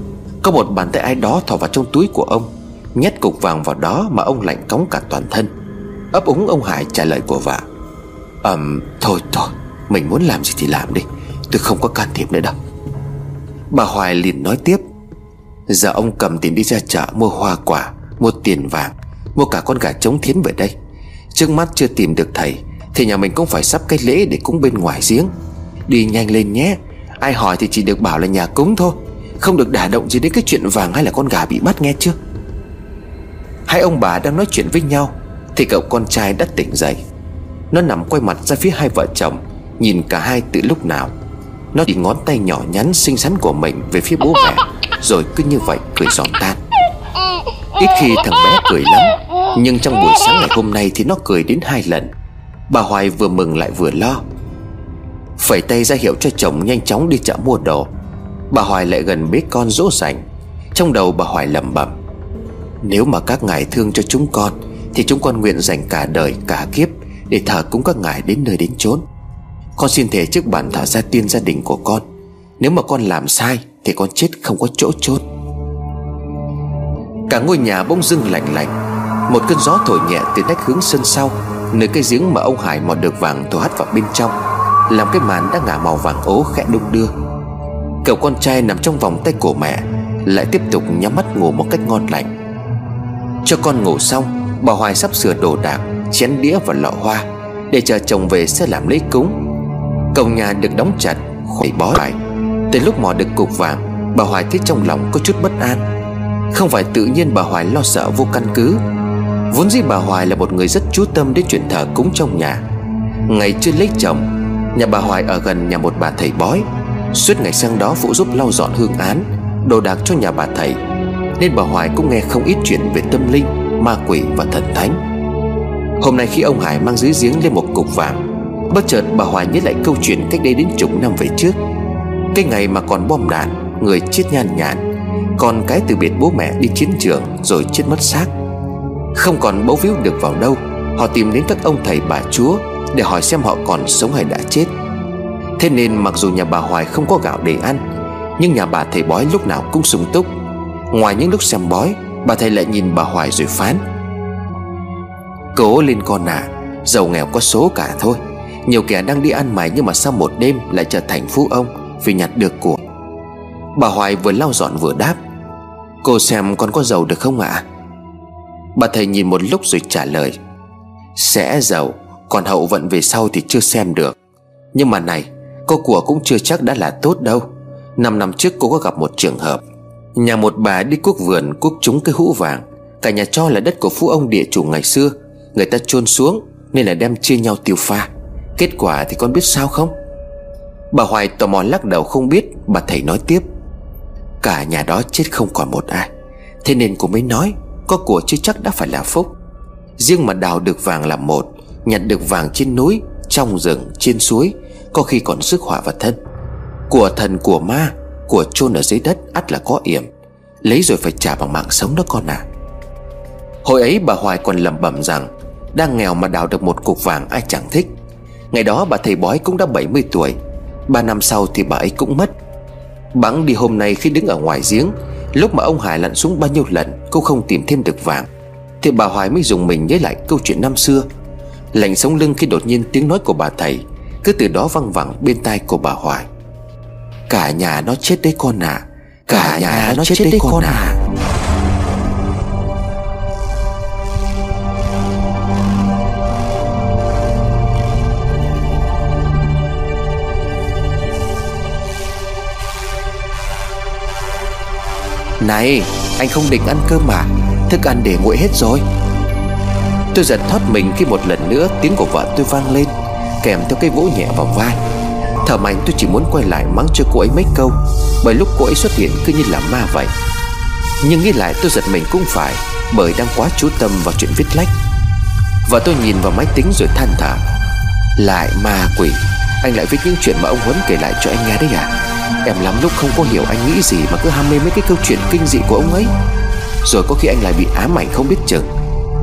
Có một bàn tay ai đó thò vào trong túi của ông, Nhét cục vàng vào đó mà ông lạnh cống cả toàn thân. Ấp úng, ông Hải trả lời của vợ. Ờm thôi thôi, Mình muốn làm gì thì làm đi, Tôi không có can thiệp nữa đâu. Bà Hoài liền nói tiếp. Giờ ông cầm tiền đi ra chợ mua hoa quả, Mua tiền vàng, Mua cả con gà trống thiến về đây. Trước mắt chưa tìm được thầy, Thì nhà mình cũng phải sắp cái lễ để cúng bên ngoài giếng. Đi nhanh lên nhé. Ai hỏi thì chỉ được bảo là nhà cúng thôi. Không được đả động gì đến cái chuyện vàng hay là con gà bị bắt nghe chưa? Hai ông bà đang nói chuyện với nhau, Thì cậu con trai đã tỉnh dậy. Nó nằm quay mặt ra phía hai vợ chồng, Nhìn cả hai từ lúc nào. Nó chỉ ngón tay nhỏ nhắn xinh xắn của mình Về phía bố mẹ, Rồi cứ như vậy cười giòn tan. Ít khi thằng bé cười lắm, Nhưng trong buổi sáng ngày hôm nay Thì nó cười đến hai lần. Bà Hoài vừa mừng lại vừa lo. Phẩy tay ra hiệu cho chồng nhanh chóng đi chợ mua đồ. Bà Hoài lại gần bế con dỗ dành. Trong đầu bà Hoài lẩm bẩm, Nếu mà các ngài thương cho chúng con, Thì chúng con nguyện dành cả đời, cả kiếp Để thờ cúng các ngài đến nơi đến chốn. Con xin thề trước bản thờ gia tiên gia đình của con, Nếu mà con làm sai Thì con chết không có chỗ chốt Cả ngôi nhà bỗng dưng lạnh lạnh. Một cơn gió thổi nhẹ từ nách hướng sân sau, Nơi cái giếng mà ông Hải mò được vàng thổi hắt vào bên trong. Làm cái màn đã ngả màu vàng ố khẽ đung đưa. Cậu con trai nằm trong vòng tay của mẹ, Lại tiếp tục nhắm mắt ngủ một cách ngon lành. Cho con ngủ xong, Bà Hoài sắp sửa đồ đạc, Chén đĩa và lọ hoa, Để chờ chồng về sẽ làm lễ cúng. Cổng nhà được đóng chặt Khỏi bó lại. Từ lúc mò được cục vàng, Bà Hoài thấy trong lòng có chút bất an. Không phải tự nhiên bà Hoài lo sợ vô căn cứ. Vốn dĩ bà Hoài là một người rất chú tâm đến chuyện thờ cúng trong nhà. Ngày chưa lấy chồng Nhà bà Hoài ở gần nhà một bà thầy bói. Suốt ngày sang đó phụ giúp lau dọn hương án, Đồ đạc cho nhà bà thầy. Nên bà Hoài cũng nghe không ít chuyện về tâm linh, Ma quỷ và thần thánh. Hôm nay khi ông Hải mang dưới giếng lên một cục vàng, Bất chợt bà Hoài nhớ lại câu chuyện cách đây đến chục năm về trước. Cái ngày mà còn bom đạn, Người chết nhan nhản Còn cái từ biệt bố mẹ đi chiến trường Rồi chết mất xác. Không còn bấu víu được vào đâu, Họ tìm đến các ông thầy bà chúa để hỏi xem họ còn sống hay đã chết. Thế nên mặc dù nhà bà Hoài không có gạo để ăn, Nhưng nhà bà thầy bói lúc nào cũng sung túc. Ngoài những lúc xem bói, Bà thầy lại nhìn bà Hoài rồi phán. Cố lên con à Giàu nghèo có số cả thôi. Nhiều kẻ đang đi ăn mày Nhưng mà sau một đêm lại trở thành phú ông Vì nhặt được của. Bà Hoài vừa lau dọn vừa đáp. Cô xem con có giàu được không ạ? Bà thầy nhìn một lúc rồi trả lời. Sẽ giàu còn hậu vận về sau thì chưa xem được. Nhưng mà này Cô của cũng chưa chắc đã là tốt đâu. Năm năm trước cô có gặp một trường hợp. Nhà một bà đi cuốc vườn cuốc trúng cái hũ vàng. Cả nhà cho là đất của phú ông địa chủ ngày xưa. Người ta chôn xuống Nên là đem chia nhau tiêu pha. Kết quả thì con biết sao không? Bà Hoài tò mò lắc đầu không biết, Bà thầy nói tiếp. Cả nhà đó chết không còn một ai. Thế nên cô mới nói, Có của chưa chắc đã phải là phúc. Riêng mà đào được vàng là một Nhặt được vàng trên núi Trong rừng, trên suối Có khi còn sức họa và thân. Của thần của ma Của chôn ở dưới đất ắt là có yểm. Lấy rồi phải trả bằng mạng sống đó con à. Hồi ấy bà Hoài còn lẩm bẩm rằng Đang nghèo mà đào được một cục vàng ai chẳng thích. Ngày đó bà thầy bói cũng đã 70 tuổi. Ba năm sau thì bà ấy cũng mất. Bắn đi hôm nay khi đứng ở ngoài giếng Lúc mà ông Hải lặn xuống bao nhiêu lần Cô không tìm thêm được vàng Thì bà Hoài mới dùng mình nhớ lại câu chuyện năm xưa. Lạnh sống lưng khi đột nhiên tiếng nói của bà thầy Cứ từ đó văng vẳng bên tai của bà Hoài. Cả nhà nó chết đấy con à Cả, Cả nhà, nhà nó chết, chết đấy con à, à. Này anh không định ăn cơm mà Thức ăn để nguội hết rồi Tôi giật thoát mình khi một lần nữa Tiếng của vợ tôi vang lên, Kèm theo cái vỗ nhẹ vào vai. Thở mạnh tôi chỉ muốn quay lại mắng cho cô ấy mấy câu, Bởi lúc cô ấy xuất hiện cứ như là ma vậy. Nhưng nghĩ lại tôi giật mình cũng phải, Bởi đang quá chú tâm vào chuyện viết lách. Và tôi nhìn vào máy tính rồi than thở, Lại ma quỷ, Anh lại viết những chuyện mà ông Huấn kể lại cho anh nghe đấy à? Em lắm lúc không có hiểu anh nghĩ gì Mà cứ ham mê mấy cái câu chuyện kinh dị của ông ấy. Rồi có khi anh lại bị ám ảnh không biết chừng.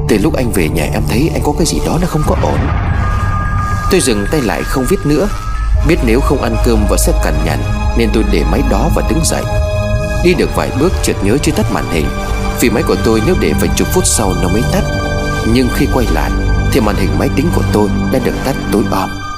Từ lúc anh về nhà em thấy anh có cái gì đó nó không có ổn. Tôi dừng tay lại không viết nữa. Biết nếu không ăn cơm và sẽ cằn nhằn Nên tôi để máy đó và đứng dậy. Đi được vài bước, chợt nhớ chưa tắt màn hình. Vì máy của tôi nếu để vài chục phút sau nó mới tắt. Nhưng khi quay lại, Thì màn hình máy tính của tôi đã được tắt tối om.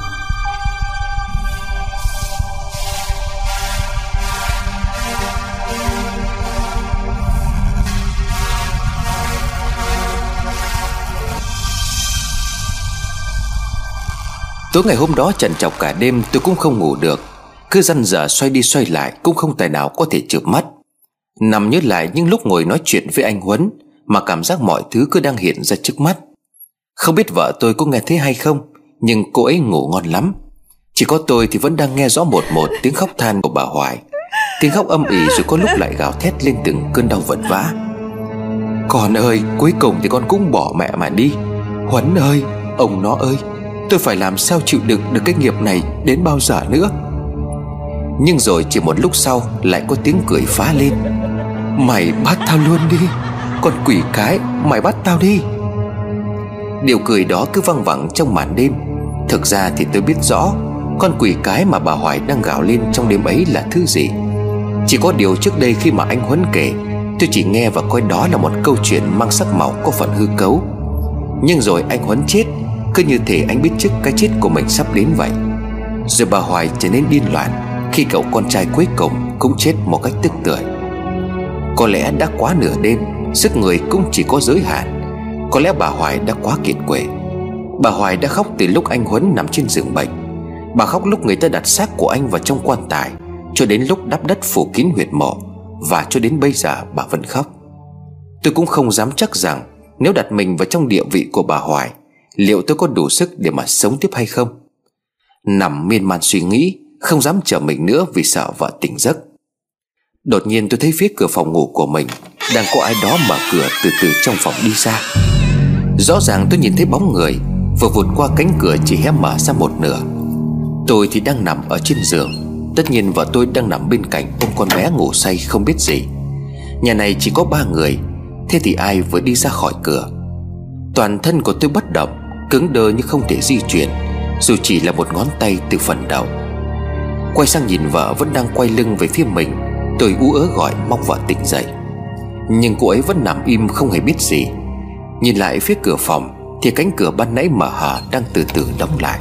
Tối ngày hôm đó trần trọc cả đêm, tôi cũng không ngủ được. Cứ răn dở xoay đi xoay lại, Cũng không tài nào có thể chợp mắt. Nằm nhớ lại những lúc ngồi nói chuyện với anh Huấn, Mà cảm giác mọi thứ cứ đang hiện ra trước mắt. Không biết vợ tôi có nghe thấy hay không, Nhưng cô ấy ngủ ngon lắm. Chỉ có tôi thì vẫn đang nghe rõ một một tiếng khóc than của bà Hoài. Tiếng khóc âm ỉ rồi có lúc lại gào thét lên từng cơn đau vật vã. Con ơi, cuối cùng thì con cũng bỏ mẹ mà đi. Huấn ơi, Ông nó ơi. Tôi phải làm sao chịu đựng được cái nghiệp này Đến bao giờ nữa? Nhưng rồi chỉ một lúc sau Lại có tiếng cười phá lên. Mày bắt tao luôn đi, Con quỷ cái, mày bắt tao đi. Điều cười đó cứ văng vẳng trong màn đêm. Thực ra thì tôi biết rõ, Con quỷ cái mà bà Hoài đang gào lên trong đêm ấy là thứ gì. Chỉ có điều trước đây khi mà anh Huấn kể, Tôi chỉ nghe và coi đó là một câu chuyện mang sắc màu có phần hư cấu. Nhưng rồi anh Huấn chết cứ như thể anh biết trước cái chết của mình sắp đến vậy. Rồi bà Hoài trở nên điên loạn Khi cậu con trai cuối cùng cũng chết một cách tức tưởi. Có lẽ đã quá nửa đêm, Sức người cũng chỉ có giới hạn. Có lẽ bà Hoài đã quá kiệt quệ. Bà Hoài đã khóc từ lúc anh Huấn nằm trên giường bệnh. Bà khóc lúc người ta đặt xác của anh vào trong quan tài, Cho đến lúc đắp đất phủ kín huyệt mộ, Và cho đến bây giờ bà vẫn khóc. Tôi cũng không dám chắc rằng Nếu đặt mình vào trong địa vị của bà Hoài Liệu tôi có đủ sức để mà sống tiếp hay không? Nằm miên man suy nghĩ, Không dám chờ mình nữa vì sợ vợ tỉnh giấc. Đột nhiên tôi thấy phía cửa phòng ngủ của mình Đang có ai đó mở cửa từ từ trong phòng đi ra. Rõ ràng tôi nhìn thấy bóng người, Vừa vụt qua cánh cửa chỉ hé mở ra một nửa. Tôi thì đang nằm ở trên giường. Tất nhiên vợ tôi đang nằm bên cạnh Ôm con bé ngủ say không biết gì. Nhà này chỉ có ba người, Thế thì ai vừa đi ra khỏi cửa? Toàn thân của tôi bất động Cứng đơ như không thể di chuyển, Dù chỉ là một ngón tay từ phần đầu. Quay sang nhìn vợ vẫn đang quay lưng về phía mình, Tôi ú ớ gọi mong vợ tỉnh dậy. Nhưng cô ấy vẫn nằm im không hề biết gì. Nhìn lại phía cửa phòng Thì cánh cửa ban nãy mở hở đang từ từ đóng lại.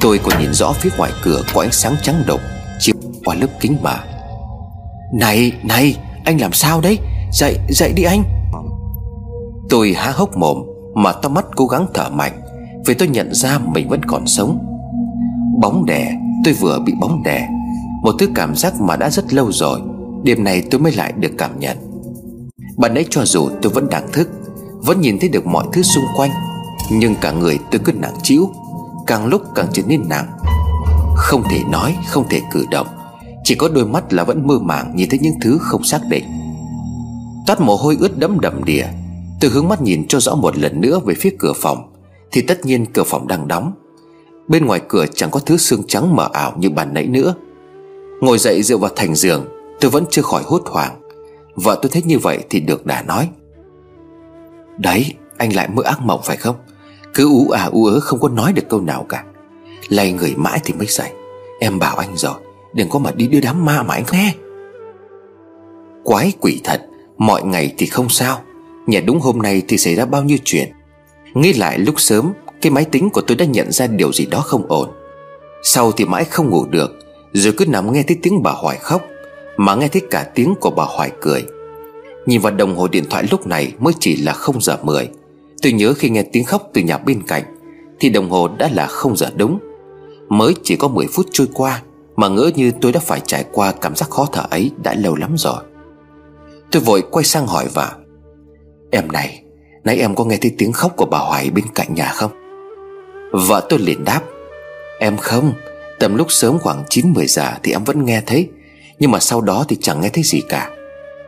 Tôi còn nhìn rõ phía ngoài cửa có ánh sáng trắng đục, Chiếu qua lớp kính mà. Này này, anh làm sao đấy? Dậy dậy đi anh. Tôi há hốc mồm mà to mắt cố gắng thở mạnh, Vì tôi nhận ra mình vẫn còn sống. Bóng đè, Tôi vừa bị bóng đè, Một thứ cảm giác mà đã rất lâu rồi Đêm này tôi mới lại được cảm nhận. Bạn ấy cho dù tôi vẫn đang thức, Vẫn nhìn thấy được mọi thứ xung quanh, Nhưng cả người tôi cứ nặng chịu Càng lúc càng trở nên nặng. Không thể nói, Không thể cử động, Chỉ có đôi mắt là vẫn mơ màng Nhìn thấy những thứ không xác định. Toát mồ hôi ướt đẫm đầm đìa Tôi hướng mắt nhìn cho rõ một lần nữa Về phía cửa phòng, Thì tất nhiên cửa phòng đang đóng. Bên ngoài cửa chẳng có thứ xương trắng mờ ảo như bàn nãy nữa. Ngồi dậy dựa vào thành giường, Tôi vẫn chưa khỏi hốt hoảng. Vợ tôi thấy như vậy thì được đã nói. Đấy, anh lại mơ ác mộng phải không? Cứ ú à ú ớ không có nói được câu nào cả. Lay người mãi thì mới dậy. Em bảo anh rồi, Đừng có mà đi đưa đám ma mà anh nghe. Quái quỷ thật, Mọi ngày thì không sao. Nhà đúng hôm nay thì xảy ra bao nhiêu chuyện? Nghĩ lại lúc sớm, Cái máy tính của tôi đã nhận ra điều gì đó không ổn. Sau thì mãi không ngủ được, Rồi cứ nằm nghe thấy tiếng bà Hoài khóc, Mà nghe thấy cả tiếng của bà Hoài cười. Nhìn vào đồng hồ điện thoại lúc này Mới chỉ là 0 giờ 10 Tôi nhớ khi nghe tiếng khóc từ nhà bên cạnh, Thì đồng hồ đã là không giờ đúng. Mới chỉ có 10 phút trôi qua, Mà ngỡ như tôi đã phải trải qua cảm giác khó thở ấy đã lâu lắm rồi. Tôi vội quay sang hỏi vợ Em này, Nãy em có nghe thấy tiếng khóc của bà Hoài bên cạnh nhà không? Vợ tôi liền đáp, Em không, Tầm lúc sớm khoảng 9-10 giờ thì em vẫn nghe thấy, Nhưng mà sau đó thì chẳng nghe thấy gì cả.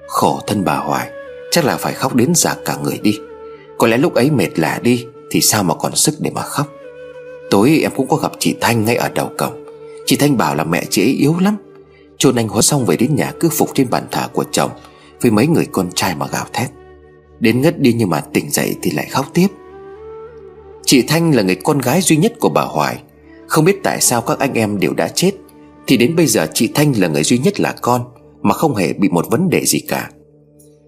Khổ thân bà Hoài, Chắc là phải khóc đến già cả người đi. Có lẽ lúc ấy mệt lạ đi Thì sao mà còn sức để mà khóc? Tối em cũng có gặp chị Thanh ngay ở đầu cổng. Chị Thanh bảo là mẹ chị ấy yếu lắm. Chôn anh hóa xong về đến nhà cứ phục trên bàn thờ của chồng Với mấy người con trai mà gào thét. Đến ngất đi nhưng mà tỉnh dậy thì lại khóc tiếp. Chị Thanh là người con gái duy nhất của bà Hoài. Không biết tại sao các anh em đều đã chết, Thì đến bây giờ chị Thanh là người duy nhất là con, Mà không hề bị một vấn đề gì cả.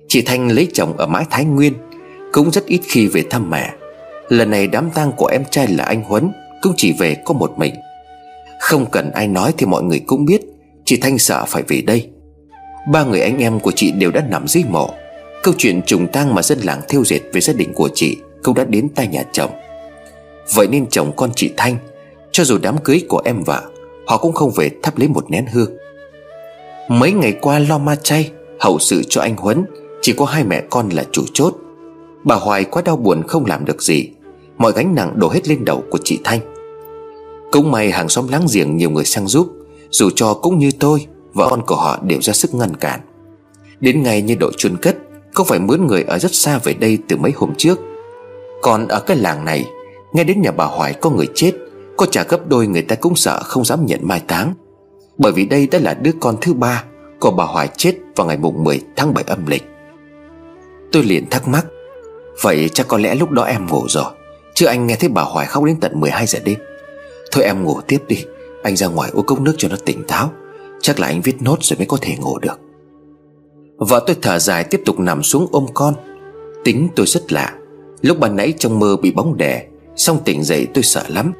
Chị Thanh lấy chồng ở mãi Thái Nguyên, cũng rất ít khi về thăm mẹ. Lần này đám tang của em trai là anh Huấn, Cũng chỉ về có một mình. Không cần ai nói thì mọi người cũng biết, Chị Thanh sợ phải về đây. Ba người anh em của chị đều đã nằm dưới mộ. Câu chuyện trùng tang mà dân làng theo dệt về gia đình của chị Cũng đã đến tay nhà chồng. Vậy nên chồng con chị Thanh, Cho dù đám cưới của em vợ, Họ cũng không về thắp lấy một nén hương. Mấy ngày qua lo ma chay, Hậu sự cho anh Huấn, Chỉ có hai mẹ con là chủ chốt. Bà Hoài quá đau buồn không làm được gì, Mọi gánh nặng đổ hết lên đầu của chị Thanh. Cũng may hàng xóm láng giềng nhiều người sang giúp, Dù cho cũng như tôi, Vợ con của họ đều ra sức ngăn cản. Đến ngày như đội chuân cất không phải mướn người ở rất xa về đây từ mấy hôm trước. Còn ở cái làng này, Nghe đến nhà bà Hoài có người chết, Có trả gấp đôi người ta cũng sợ không dám nhận mai táng. Bởi vì đây đã là đứa con thứ ba Của bà Hoài chết vào ngày mùng 10 tháng 7 âm lịch. Tôi liền thắc mắc, Vậy chắc có lẽ lúc đó em ngủ rồi, Chứ anh nghe thấy bà Hoài khóc đến tận 12 giờ đêm. Thôi em ngủ tiếp đi, Anh ra ngoài uống cốc nước cho nó tỉnh táo, Chắc là anh viết nốt rồi mới có thể ngủ được. Vợ tôi thở dài tiếp tục nằm xuống ôm con. Tính tôi rất lạ. Lúc ban nãy trong mơ bị bóng đè Xong tỉnh dậy tôi sợ lắm.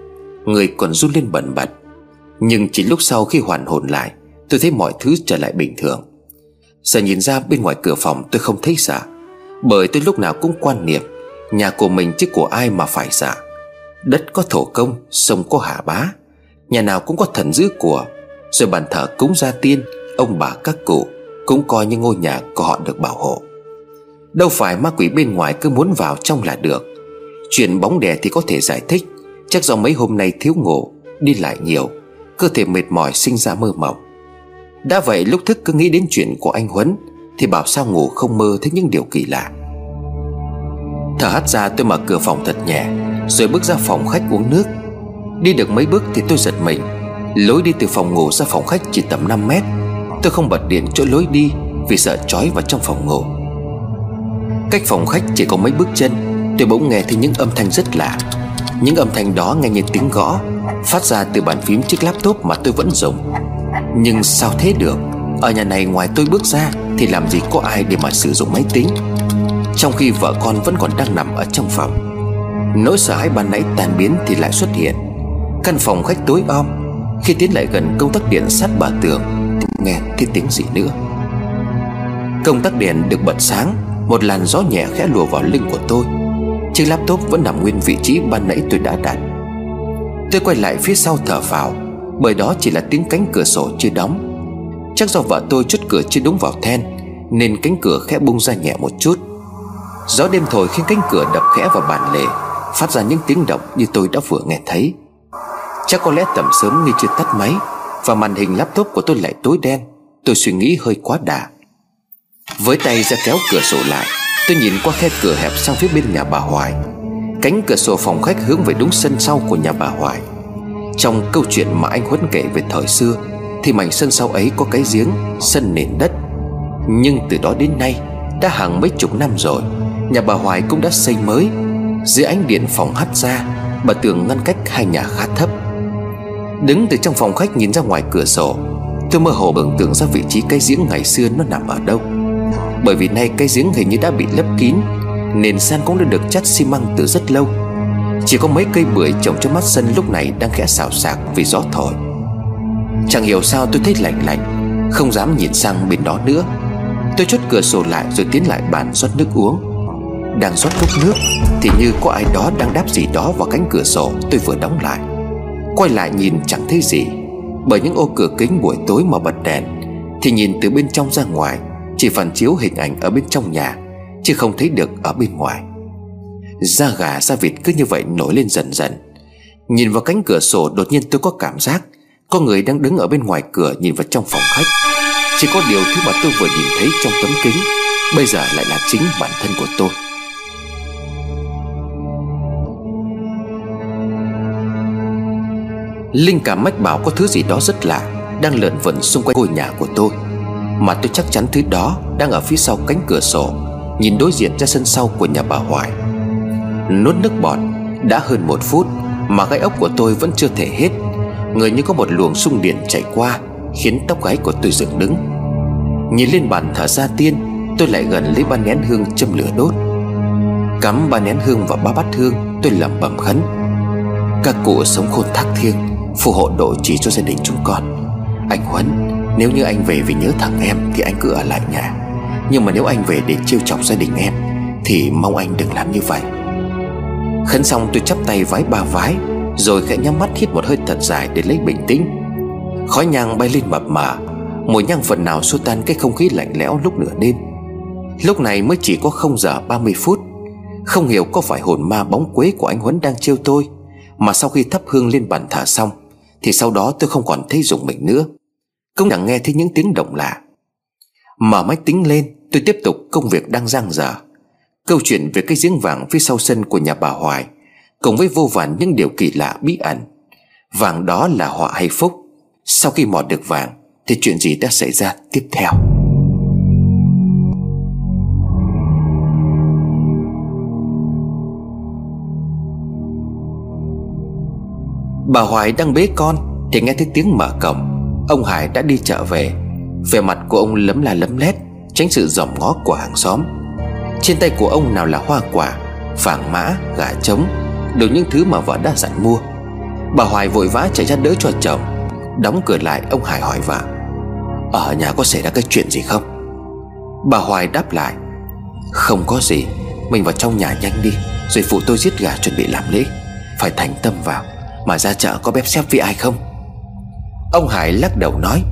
Người còn run lên bẩn bật. Nhưng chỉ lúc sau khi hoàn hồn lại, Tôi thấy mọi thứ trở lại bình thường. Giờ nhìn ra bên ngoài cửa phòng tôi không thấy sợ. Bởi tôi lúc nào cũng quan niệm, Nhà của mình chứ của ai mà phải sợ. Đất có thổ công, Sông có hạ bá. Nhà nào cũng có thần giữ của. Rồi bàn thờ cúng gia tiên, Ông bà các cụ. Cũng coi như ngôi nhà của họ được bảo hộ. Đâu phải ma quỷ bên ngoài cứ muốn vào trong là được. Chuyện bóng đè thì có thể giải thích, Chắc do mấy hôm nay thiếu ngủ, Đi lại nhiều, Cơ thể mệt mỏi sinh ra mơ mộng. Đã vậy lúc thức cứ nghĩ đến chuyện của anh Huấn, Thì bảo sao ngủ không mơ thấy những điều kỳ lạ. Thở hắt ra tôi mở cửa phòng thật nhẹ, Rồi bước ra phòng khách uống nước. Đi được mấy bước thì tôi giật mình, Lối đi từ phòng ngủ ra phòng khách chỉ tầm 5 mét. Tôi không bật điện chỗ lối đi Vì sợ trói vào trong phòng ngủ. Cách phòng khách chỉ có mấy bước chân, Tôi bỗng nghe thấy những âm thanh rất lạ. Những âm thanh đó nghe như tiếng gõ, Phát ra từ bàn phím chiếc laptop mà tôi vẫn dùng. Nhưng sao thế được? Ở nhà này ngoài tôi bước ra Thì làm gì có ai để mà sử dụng máy tính? Trong khi vợ con vẫn còn đang nằm ở trong phòng, Nỗi sợ hãi ban nãy tan biến thì lại xuất hiện. Căn phòng khách tối om, Khi tiến lại gần công tắc điện sát bà tường nghe thấy tiếng gì nữa. Công tắc đèn được bật sáng, Một làn gió nhẹ khẽ lùa vào lưng của tôi. Chiếc laptop vẫn nằm nguyên vị trí ban nãy tôi đã đặt. Tôi quay lại phía sau thở vào, Bởi đó chỉ là tiếng cánh cửa sổ chưa đóng. Chắc do vợ tôi chốt cửa chưa đúng vào then, Nên cánh cửa khẽ bung ra nhẹ một chút. Gió đêm thổi khiến cánh cửa đập khẽ vào bàn lề, Phát ra những tiếng động như tôi đã vừa nghe thấy. Chắc có lẽ tầm sớm như chưa tắt máy. Và màn hình laptop của tôi lại tối đen, Tôi suy nghĩ hơi quá đà. Với tay ra kéo cửa sổ lại, Tôi nhìn qua khe cửa hẹp sang phía bên nhà bà Hoài. Cánh cửa sổ phòng khách hướng về đúng sân sau của nhà bà Hoài. Trong câu chuyện mà anh Huấn kể về thời xưa, Thì mảnh sân sau ấy có cái giếng, Sân nền đất. Nhưng từ đó đến nay, Đã hàng mấy chục năm rồi, Nhà bà Hoài cũng đã xây mới. Dưới ánh điện phòng hắt ra, Bà tường ngăn cách hai nhà khá thấp. Đứng từ trong phòng khách nhìn ra ngoài cửa sổ, Tôi mơ hồ tưởng tượng ra vị trí cái giếng ngày xưa nó nằm ở đâu. Bởi vì nay cái giếng hình như đã bị lấp kín Nền san cũng đã được chắt xi măng từ rất lâu. Chỉ có mấy cây bưởi trồng trong mắt sân lúc này đang khẽ xào xạc vì gió thổi. Chẳng hiểu sao tôi thấy lạnh lạnh, Không dám nhìn sang bên đó nữa. Tôi chốt cửa sổ lại rồi tiến lại bàn rót nước uống. Đang rót cốc nước Thì như có ai đó đang đáp gì đó vào cánh cửa sổ, tôi vừa đóng lại. Quay lại nhìn chẳng thấy gì. Bởi những ô cửa kính buổi tối mà bật đèn, Thì nhìn từ bên trong ra ngoài, Chỉ phản chiếu hình ảnh ở bên trong nhà, Chứ không thấy được ở bên ngoài. Da gà da vịt cứ như vậy nổi lên dần dần. Nhìn vào cánh cửa sổ đột nhiên tôi có cảm giác Có người đang đứng ở bên ngoài cửa nhìn vào trong phòng khách. Chỉ có điều thứ mà tôi vừa nhìn thấy trong tấm kính, Bây giờ lại là chính bản thân của tôi. Linh cảm mách bảo có thứ gì đó rất lạ, Đang lượn vẩn xung quanh ngôi nhà của tôi. Mà tôi chắc chắn thứ đó Đang ở phía sau cánh cửa sổ, Nhìn đối diện ra sân sau của nhà bà Hoài. Nuốt nước bọt, Đã hơn một phút Mà gai ốc của tôi vẫn chưa thể hết. Người như có một luồng xung điện chạy qua, Khiến tóc gáy của tôi dựng đứng. Nhìn lên bàn thở ra tiên, Tôi lại gần lấy ba nén hương châm lửa đốt. Cắm ba nén hương vào ba bát hương, Tôi lẩm bẩm khấn. Các cụ sống khôn thác thiêng Phù hộ độ chỉ cho gia đình chúng con. Anh Huấn, Nếu như anh về vì nhớ thằng em Thì anh cứ ở lại nhà. Nhưng mà nếu anh về để trêu chọc gia đình em, Thì mong anh đừng làm như vậy. Khấn xong tôi chắp tay vái ba vái, Rồi khẽ nhắm mắt hít một hơi thật dài để lấy bình tĩnh. Khói nhang bay lên mập mờ, Mùi nhang phần nào xua tan cái không khí lạnh lẽo lúc nửa đêm. Lúc này mới chỉ có 0 giờ 30 phút, Không hiểu có phải hồn ma bóng quế của anh Huấn đang trêu tôi, Mà sau khi thắp hương lên bàn thờ xong thì sau đó tôi không còn thấy dùng mình nữa. Cũng chẳng nghe thấy những tiếng động lạ. Mở máy tính lên, Tôi tiếp tục công việc đang giang dở. Câu chuyện về cái giếng vàng phía sau sân của nhà bà Hoài, Cùng với vô vàn những điều kỳ lạ bí ẩn. Vàng đó là họa hay phúc. Sau khi mò được vàng, Thì chuyện gì đã xảy ra tiếp theo? Bà Hoài đang bế con Thì nghe thấy tiếng mở cổng. Ông Hải đã đi chợ về. Về mặt của ông lấm la lấm lét Tránh sự dòm ngó của hàng xóm. Trên tay của ông nào là hoa quả Vàng mã, gà trống Đều những thứ mà vợ đã dặn mua. Bà Hoài vội vã chạy ra đỡ cho chồng. Đóng cửa lại ông Hải hỏi vợ Ở nhà có xảy ra cái chuyện gì không? Bà Hoài đáp lại Không có gì Mình vào trong nhà nhanh đi Rồi phụ tôi giết gà chuẩn bị làm lễ Phải thành tâm vào. Mà ra chợ có bếp xếp với ai không? Ông Hải lắc đầu nói,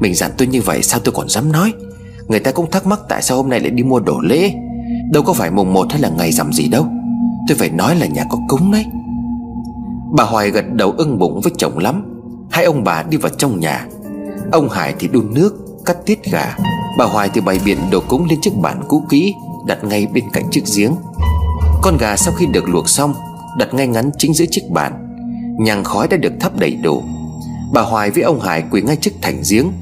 Mình dặn tôi như vậy sao tôi còn dám nói? Người ta cũng thắc mắc tại sao hôm nay lại đi mua đồ lễ. Đâu có phải mùng một hay là ngày rằm gì đâu. Tôi phải nói là nhà có cúng đấy. Bà Hoài gật đầu ưng bụng với chồng lắm. Hai ông bà đi vào trong nhà. Ông Hải thì đun nước, Cắt tiết gà. Bà Hoài thì bày biện đồ cúng lên chiếc bàn cũ kỹ, Đặt ngay bên cạnh chiếc giếng. Con gà sau khi được luộc xong, Đặt ngay ngắn chính giữa chiếc bàn. Nhang khói đã được thắp đầy đủ. Bà Hoài với ông Hải quỳ ngay trước thành giếng.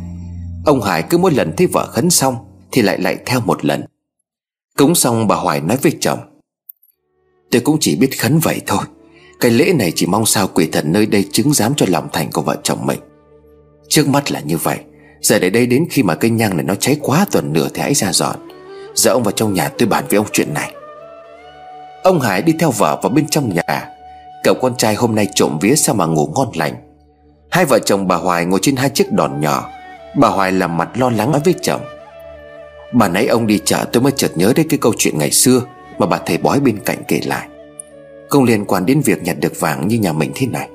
Ông Hải cứ mỗi lần thấy vợ khấn xong Thì lại lại theo một lần. Cúng xong, bà Hoài nói với chồng, Tôi cũng chỉ biết khấn vậy thôi. Cái lễ này chỉ mong sao quỷ thần nơi đây chứng giám cho lòng thành của vợ chồng mình. Trước mắt là như vậy. Giờ để đây đến khi mà cây nhang này nó cháy quá tuần nửa thì hãy ra dọn. Giờ ông vào trong nhà tôi bàn với ông chuyện này. Ông Hải đi theo vợ vào bên trong nhà. Cậu con trai hôm nay trộm vía sao mà ngủ ngon lành? Hai vợ chồng bà Hoài ngồi trên hai chiếc đòn nhỏ. Bà Hoài làm mặt lo lắng nói với chồng. Bà nãy ông đi chợ tôi mới chợt nhớ đến cái câu chuyện ngày xưa Mà bà thầy bói bên cạnh kể lại. Không liên quan đến việc nhặt được vàng như nhà mình thế này.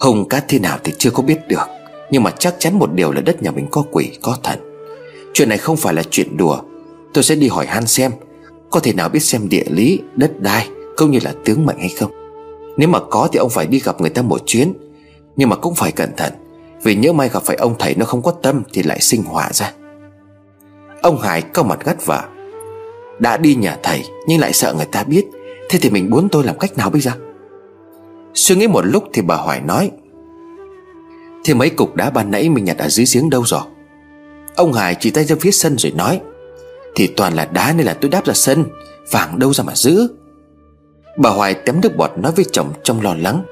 Hùng cát thế nào thì chưa có biết được Nhưng mà chắc chắn một điều là đất nhà mình có quỷ có thần. Chuyện này không phải là chuyện đùa. Tôi sẽ đi hỏi han xem Có thể nào biết xem địa lý, đất đai Cũng như là tướng mệnh hay không. Nếu mà có thì ông phải đi gặp người ta một chuyến. Nhưng mà cũng phải cẩn thận, Vì nhớ may gặp phải ông thầy nó không có tâm Thì lại sinh họa ra. Ông Hải câu mặt gắt vợ. Đã đi nhà thầy, Nhưng lại sợ người ta biết. Thế thì mình muốn tôi làm cách nào bây giờ? Suy nghĩ một lúc thì bà Hoài nói. Thế mấy cục đá ban nãy mình nhặt ở dưới giếng đâu rồi? Ông Hải chỉ tay ra phía sân rồi nói. Thì toàn là đá nên là tôi đáp ra sân, Vàng đâu ra mà giữ. Bà Hoài tém nước bọt nói với chồng trong lo lắng.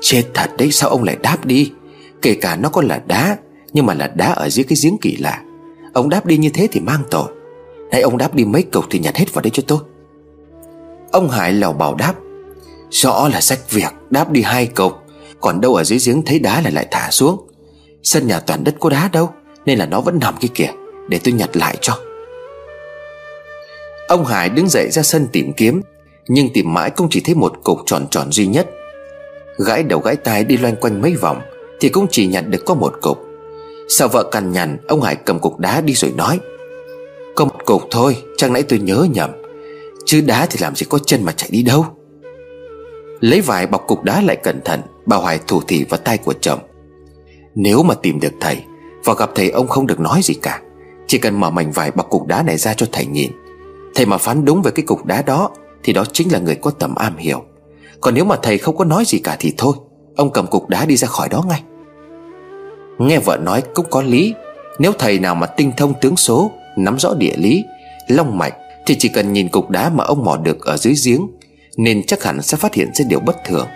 Chết thật đấy, sao ông lại đáp đi? Kể cả nó có là đá, Nhưng mà là đá ở dưới cái giếng kỳ lạ. Ông đáp đi như thế thì mang tội. Nay ông đáp đi mấy cục thì nhặt hết vào đây cho tôi? Ông Hải lào bảo đáp. Rõ là sách việc, Đáp đi hai cục. Còn đâu ở dưới giếng thấy đá là lại thả xuống. Sân nhà toàn đất có đá đâu, Nên là nó vẫn nằm kia kìa, Để tôi nhặt lại cho. Ông Hải đứng dậy ra sân tìm kiếm. Nhưng tìm mãi cũng chỉ thấy một cục tròn tròn duy nhất. Gãi đầu gãi tai đi loanh quanh mấy vòng Thì cũng chỉ nhặt được có một cục. Sợ vợ cằn nhằn, Ông Hải cầm cục đá đi rồi nói, Có một cục thôi Chẳng nãy tôi nhớ nhầm. Chứ đá thì làm gì có chân mà chạy đi đâu. Lấy vải bọc cục đá lại cẩn thận, Bà Hoài thủ thị vào tay của chồng. Nếu mà tìm được thầy Và gặp thầy ông không được nói gì cả, Chỉ cần mở mảnh vải bọc cục đá này ra cho thầy nhìn. Thầy mà phán đúng về cái cục đá đó thì đó chính là người có tầm am hiểu. Còn nếu mà thầy không có nói gì cả thì thôi, Ông cầm cục đá đi ra khỏi đó ngay. Nghe vợ nói cũng có lý. Nếu thầy nào mà tinh thông tướng số, Nắm rõ địa lý, Long mạch, Thì chỉ cần nhìn cục đá mà ông mò được ở dưới giếng, Nên chắc hẳn sẽ phát hiện ra điều bất thường.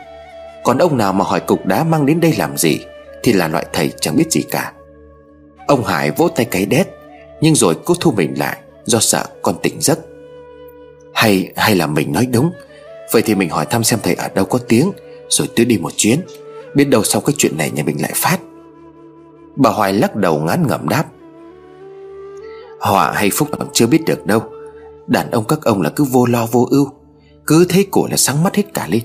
Còn ông nào mà hỏi cục đá mang đến đây làm gì, Thì là loại thầy chẳng biết gì cả. Ông Hải vỗ tay cái đét, Nhưng rồi cô thu mình lại, Do sợ con tỉnh giấc. Hay hay là mình nói đúng? Vậy thì mình hỏi thăm xem thầy ở đâu có tiếng, Rồi tôi đi một chuyến. Biết đâu sau cái chuyện này nhà mình lại phát. Bà Hoài lắc đầu ngán ngẩm đáp. Họa hay phúc còn chưa biết được đâu. Đàn ông các ông là cứ vô lo vô ưu. Cứ thấy của là sáng mắt hết cả lên.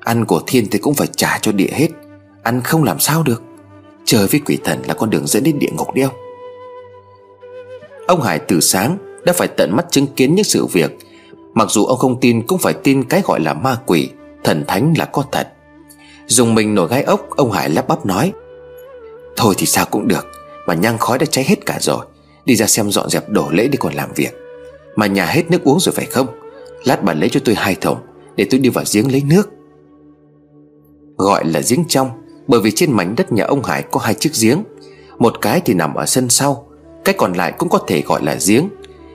Ăn của thiên thì cũng phải trả cho địa hết. Ăn không làm sao được. Chơi với quỷ thần là con đường dẫn đến địa ngục đi ông. Ông Hải từ sáng đã phải tận mắt chứng kiến những sự việc Mặc dù ông không tin cũng phải tin cái gọi là ma quỷ, Thần thánh là có thật. Dùng mình nổi gai ốc, Ông Hải lắp bắp nói, Thôi thì sao cũng được, Mà nhang khói đã cháy hết cả rồi. Đi ra xem dọn dẹp đổ lễ đi còn làm việc. Mà nhà hết nước uống rồi phải không? Lát bà lấy cho tôi hai thùng, Để tôi đi vào giếng lấy nước. Gọi là giếng trong, Bởi vì trên mảnh đất nhà ông Hải có hai chiếc giếng. Một cái thì nằm ở sân sau, Cái còn lại cũng có thể gọi là giếng,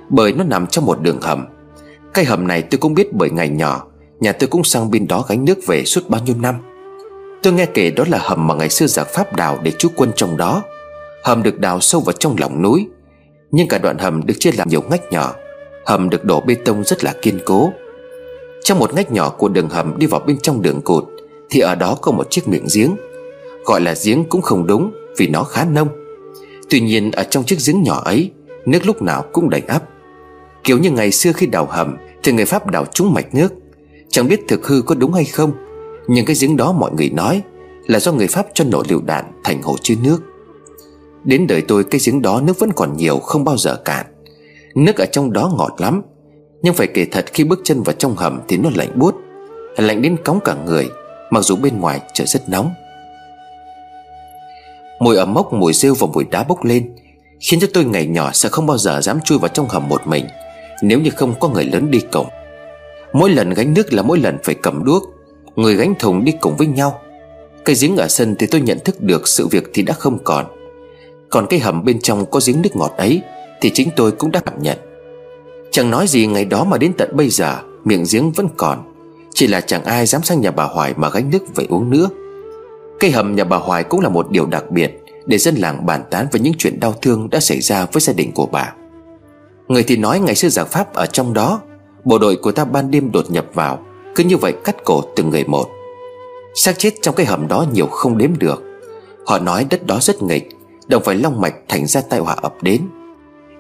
Bởi nó nằm trong một đường hầm. Cái hầm này tôi cũng biết bởi ngày nhỏ, Nhà tôi cũng sang bên đó gánh nước về suốt bao nhiêu năm. Tôi nghe kể đó là hầm mà ngày xưa giặc Pháp đào để trú quân trong đó. Hầm được đào sâu vào trong lòng núi, Nhưng cả đoạn hầm được chia làm nhiều ngách nhỏ. Hầm được đổ bê tông rất là kiên cố. Trong một ngách nhỏ của đường hầm đi vào bên trong đường cột, Thì ở đó có một chiếc miệng giếng. Gọi là giếng cũng không đúng, Vì nó khá nông. Tuy nhiên ở trong chiếc giếng nhỏ ấy, Nước lúc nào cũng đầy ắp Kiểu như ngày xưa khi đào hầm Thì người Pháp đào trúng mạch nước. Chẳng biết thực hư có đúng hay không, Nhưng cái giếng đó mọi người nói Là do người Pháp cho nổ lựu đạn thành hồ chứa nước. Đến đời tôi, cái giếng đó nước vẫn còn nhiều, Không bao giờ cạn. Nước ở trong đó ngọt lắm, Nhưng phải kể thật khi bước chân vào trong hầm Thì nó lạnh buốt, Lạnh đến cóng cả người, Mặc dù bên ngoài trời rất nóng. Mùi ẩm mốc, mùi rêu và mùi đá bốc lên, Khiến cho tôi ngày nhỏ sẽ không bao giờ dám chui vào trong hầm một mình. Nếu như không có người lớn đi cùng, Mỗi lần gánh nước là mỗi lần phải cầm đuốc, Người gánh thùng đi cùng với nhau. Cây giếng ở sân thì tôi nhận thức được sự việc thì đã không còn. Còn cái hầm bên trong có giếng nước ngọt ấy Thì chính tôi cũng đã cảm nhận. Chẳng nói gì ngày đó mà đến tận bây giờ, Miệng giếng vẫn còn. Chỉ là chẳng ai dám sang nhà bà Hoài mà gánh nước về uống nữa. Cây hầm nhà bà Hoài cũng là một điều đặc biệt Để dân làng bàn tán về những chuyện đau thương đã xảy ra với gia đình của bà. Người thì nói ngày xưa giảng Pháp ở trong đó. Bộ đội của ta ban đêm đột nhập vào, Cứ như vậy cắt cổ từng người một. Xác chết trong cái hầm đó nhiều không đếm được. Họ nói đất đó rất nghịch, Đồng phải long mạch thành ra tai họa ập đến.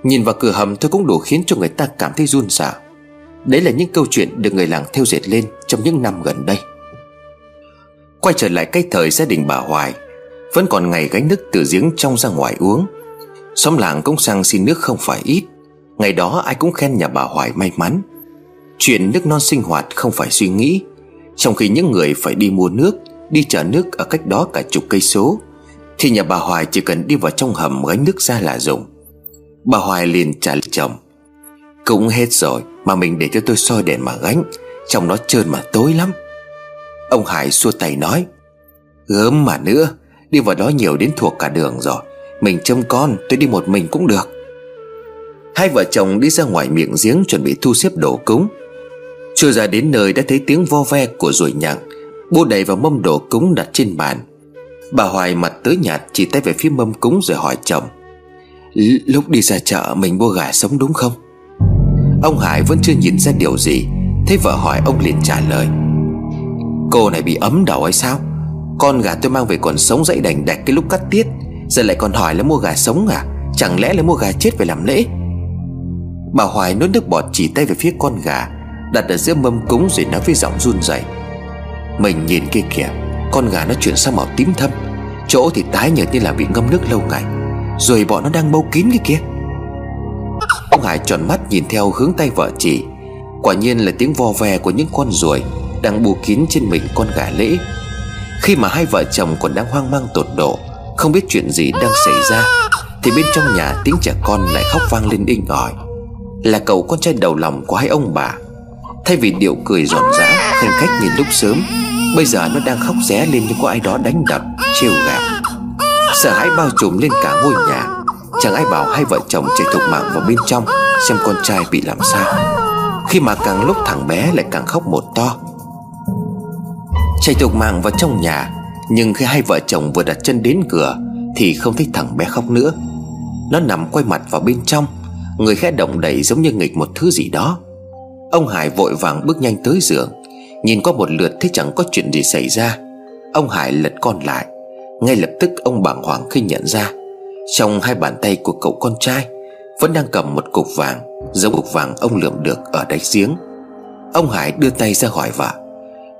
Nhìn vào cửa hầm thôi cũng đủ khiến cho người ta cảm thấy run sợ Đấy là những câu chuyện được người làng theo dệt lên trong những năm gần đây. Quay trở lại cái thời gia đình bà Hoài, Vẫn còn ngày gánh nước từ giếng trong ra ngoài uống. Xóm làng cũng sang xin nước không phải ít. Ngày đó ai cũng khen nhà bà Hoài may mắn. Chuyện nước non sinh hoạt không phải suy nghĩ, Trong khi những người phải đi mua nước, Đi chở nước ở cách đó cả chục cây số, Thì nhà bà Hoài chỉ cần đi vào trong hầm gánh nước ra là dùng. Bà Hoài liền trả lời chồng, Cũng hết rồi, Mà mình để cho tôi soi đèn mà gánh, Trong đó trơn mà tối lắm. Ông Hải xua tay nói, Gớm mà nữa, Đi vào đó nhiều đến thuộc cả đường rồi, Mình trông con, tôi đi một mình cũng được. Hai vợ chồng đi ra ngoài miệng giếng Chuẩn bị thu xếp đồ cúng. Chưa ra đến nơi đã thấy tiếng vo ve của ruồi nhặng. Bố đầy vào mâm đồ cúng đặt trên bàn. Bà Hoài mặt tới nhạt chỉ tay về phía mâm cúng rồi hỏi chồng Lúc đi ra chợ mình mua gà sống đúng không? Ông Hải vẫn chưa nhìn ra điều gì Thế vợ hỏi ông liền trả lời, Cô này bị ấm đầu hay sao? Con gà tôi mang về còn sống dậy đành đạch cái lúc cắt tiết, Giờ lại còn hỏi là mua gà sống à? Chẳng lẽ là mua gà chết về làm lễ? Bà Hoài nuốt nước bọt chỉ tay về phía con gà, Đặt ở giữa mâm cúng rồi nói với giọng run rẩy. Mình nhìn kia kìa, Con gà nó chuyển sang màu tím thâm, Chỗ thì tái nhợt như là bị ngâm nước lâu ngày, Rồi bọn nó đang bâu kín kia kia Ông Hải tròn mắt nhìn theo hướng tay vợ chỉ Quả nhiên là tiếng vo ve của những con ruồi Đang bù kín trên mình con gà lễ. Khi mà hai vợ chồng còn đang hoang mang tột độ, Không biết chuyện gì đang xảy ra, Thì bên trong nhà tiếng trẻ con lại khóc vang lên inh ỏi. Là cậu con trai đầu lòng của hai ông bà. Thay vì điệu cười rộn rã Thanh khách nhìn lúc sớm, Bây giờ nó đang khóc ré lên như có ai đó đánh đập, Trêu gạo. Sợ hãi bao trùm lên cả ngôi nhà. Chẳng ai bảo hai vợ chồng chạy thục mạng vào bên trong, Xem con trai bị làm sao. Khi mà càng lúc thằng bé lại càng khóc một to. Chạy thục mạng vào trong nhà, Nhưng khi hai vợ chồng vừa đặt chân đến cửa, Thì không thấy thằng bé khóc nữa. Nó nằm quay mặt vào bên trong Người khẽ động đậy giống như nghịch một thứ gì đó. Ông Hải vội vàng bước nhanh tới giường. Nhìn qua một lượt thấy chẳng có chuyện gì xảy ra. Ông Hải lật con lại. Ngay lập tức ông bàng hoàng khi nhận ra. Trong hai bàn tay của cậu con trai Vẫn đang cầm một cục vàng Giống cục vàng ông lượm được ở đáy giếng. Ông Hải đưa tay ra hỏi vợ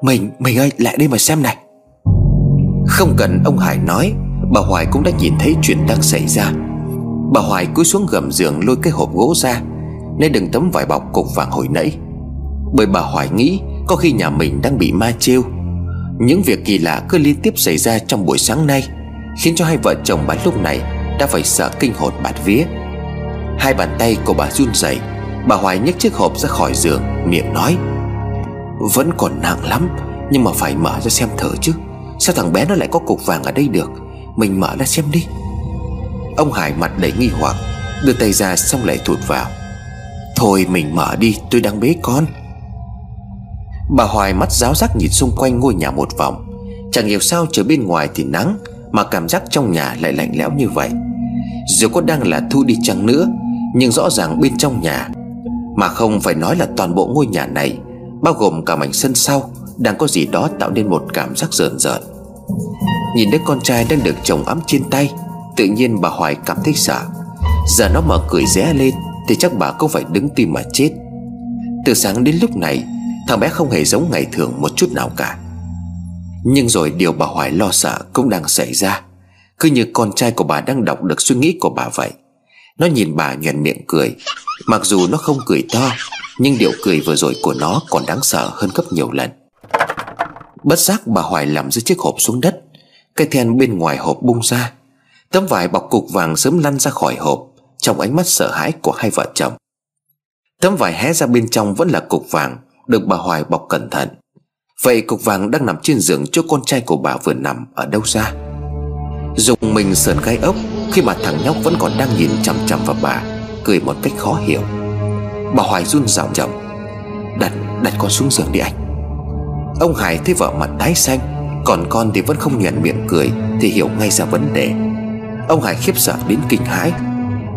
Mình, mình ơi lại đây mà xem này. Không cần ông Hải nói Bà Hoài cũng đã nhìn thấy chuyện đang xảy ra. Bà Hoài cúi xuống gầm giường lôi cái hộp gỗ ra nên đừng tấm vải bọc cục vàng hồi nãy. Bởi bà Hoài nghĩ Có khi nhà mình đang bị ma trêu. Những việc kỳ lạ cứ liên tiếp xảy ra trong buổi sáng nay, Khiến cho hai vợ chồng bà lúc này Đã phải sợ kinh hồn bạt vía. Hai bàn tay của bà run rẩy, Bà Hoài nhấc chiếc hộp ra khỏi giường, Miệng nói, Vẫn còn nặng lắm, Nhưng mà phải mở ra xem thử chứ. Sao thằng bé nó lại có cục vàng ở đây được? Mình mở ra xem đi. Ông Hải mặt đầy nghi hoặc, Đưa tay ra xong lại thụt vào. Thôi mình mở đi, tôi đang bế con. Bà Hoài mắt giáo giác nhìn xung quanh ngôi nhà một vòng. Chẳng hiểu sao trời bên ngoài thì nắng, Mà cảm giác trong nhà lại lạnh lẽo như vậy. Dù có đang là thu đi chăng nữa, Nhưng rõ ràng bên trong nhà, Mà không phải nói là toàn bộ ngôi nhà này, Bao gồm cả mảnh sân sau, Đang có gì đó tạo nên một cảm giác rợn rợn. Nhìn đứa con trai đang được chồng ấm trên tay Tự nhiên bà Hoài cảm thấy sợ. Giờ nó mở cười ré lên thì chắc bà cũng phải đứng tim mà chết. Từ sáng đến lúc này, Thằng bé không hề giống ngày thường một chút nào cả. Nhưng rồi điều bà Hoài lo sợ cũng đang xảy ra. Cứ như con trai của bà đang đọc được suy nghĩ của bà vậy. Nó nhìn bà nhuền miệng cười. Mặc dù nó không cười to, Nhưng điệu cười vừa rồi của nó còn đáng sợ hơn gấp nhiều lần. Bất giác bà Hoài làm dưới chiếc hộp xuống đất. Cái then bên ngoài hộp bung ra. Tấm vải bọc cục vàng sớm lăn ra khỏi hộp Trong ánh mắt sợ hãi của hai vợ chồng. Tấm vải hé ra bên trong vẫn là cục vàng Được bà Hoài bọc cẩn thận. Vậy cục vàng đang nằm trên giường chỗ con trai của bà vừa nằm ở đâu ra? Dùng mình sờn gai ốc Khi mà thằng nhóc vẫn còn đang nhìn chằm chằm vào bà Cười một cách khó hiểu. Bà Hoài run giọng chồng Đặt, đặt con xuống giường đi anh. Ông Hải thấy vợ mặt tái xanh Còn con thì vẫn không nhuận miệng cười Thì hiểu ngay ra vấn đề. Ông Hải khiếp sợ đến kinh hãi.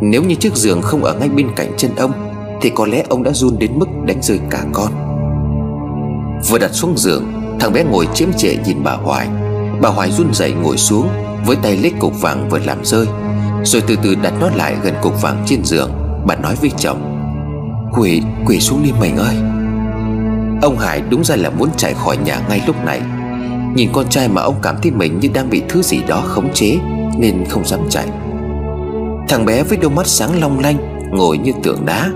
Nếu như chiếc giường không ở ngay bên cạnh chân ông Thì có lẽ ông đã run đến mức đánh rơi cả con. Vừa đặt xuống giường Thằng bé ngồi chiếm trệ nhìn bà Hoài. Bà Hoài run rẩy ngồi xuống Với tay lấy cục vàng vừa làm rơi Rồi từ từ đặt nó lại gần cục vàng trên giường. Bà nói với chồng Quỷ, quỷ xuống đi mình ơi. Ông Hải đúng ra là muốn chạy khỏi nhà ngay lúc này. Nhìn con trai mà ông cảm thấy mình như đang bị thứ gì đó khống chế nên không dám chạy. Thằng bé với đôi mắt sáng long lanh, Ngồi như tượng đá,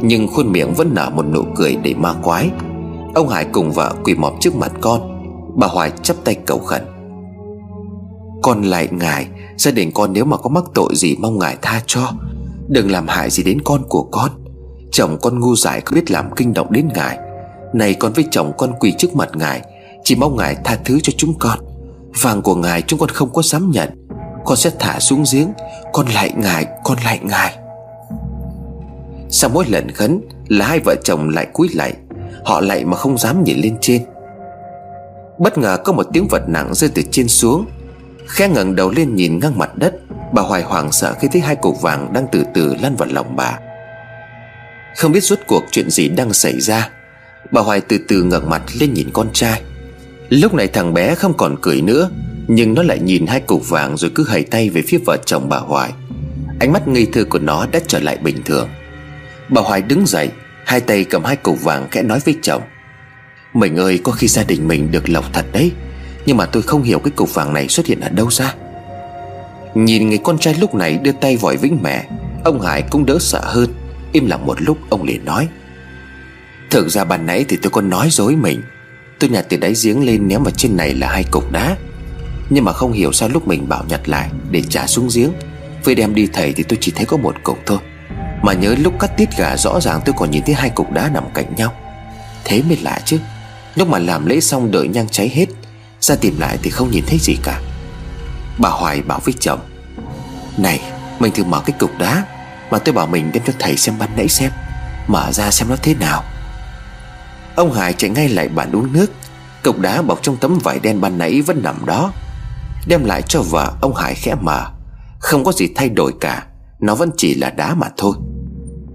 Nhưng khuôn miệng vẫn nở một nụ cười để ma quái. Ông Hải cùng vợ quỳ mọp trước mặt con, Bà Hoài chắp tay cầu khẩn. Con lại ngài, Gia đình con nếu mà có mắc tội gì Mong ngài tha cho. Đừng làm hại gì đến con của con. Chồng con ngu dại không biết làm kinh động đến ngài. Này con với chồng con quỳ trước mặt ngài, Chỉ mong ngài tha thứ cho chúng con. Vàng của ngài chúng con không có dám nhận. Con sẽ thả xuống giếng, Con lại ngài, Con lại ngài. Sau mỗi lần khấn Là hai vợ chồng lại cúi lại, Họ lại mà không dám nhìn lên trên. Bất ngờ có một tiếng vật nặng rơi từ trên xuống Khe ngẩng đầu lên nhìn ngang mặt đất, Bà hoài hoảng sợ khi thấy hai cục vàng đang từ từ lăn vào lòng bà. Không biết rốt cuộc chuyện gì đang xảy ra, Bà Hoài từ từ ngẩng mặt lên nhìn con trai. Lúc này thằng bé không còn cười nữa nhưng nó lại nhìn hai cục vàng rồi cứ hầy tay về phía vợ chồng bà Hoài. Ánh mắt ngây thơ của nó đã trở lại bình thường. Bà Hoài đứng dậy, Hai tay cầm hai cục vàng khẽ nói với chồng. Mình ơi, có khi gia đình mình được lộc thật đấy, Nhưng mà tôi không hiểu cái cục vàng này xuất hiện ở đâu ra. Nhìn người con trai lúc này đưa tay vội vĩnh mẹ, Ông Hải cũng đỡ sợ hơn. Im lặng một lúc, ông liền nói. Thực ra ban nãy thì tôi có nói dối mình. Tôi nhặt từ đáy giếng lên ném vào trên này là hai cục đá. Nhưng mà không hiểu sao lúc mình bảo nhặt lại Để trả xuống giếng, Với đem đi thầy thì tôi chỉ thấy có một cục thôi. Mà nhớ lúc cắt tiết gà rõ ràng tôi còn nhìn thấy hai cục đá nằm cạnh nhau. Thế mới lạ chứ, Lúc mà làm lễ xong đợi nhang cháy hết, Ra tìm lại thì không nhìn thấy gì cả. Bà Hoài bảo với chồng, Này, mình thử mở cái cục đá Mà tôi bảo mình đem cho thầy xem ban nãy xem, Mở ra xem nó thế nào. Ông Hải chạy ngay lại bàn uống nước, Cục đá bọc trong tấm vải đen ban nãy vẫn nằm đó. Đem lại cho vợ ông Hải khẽ mở Không có gì thay đổi cả, Nó vẫn chỉ là đá mà thôi.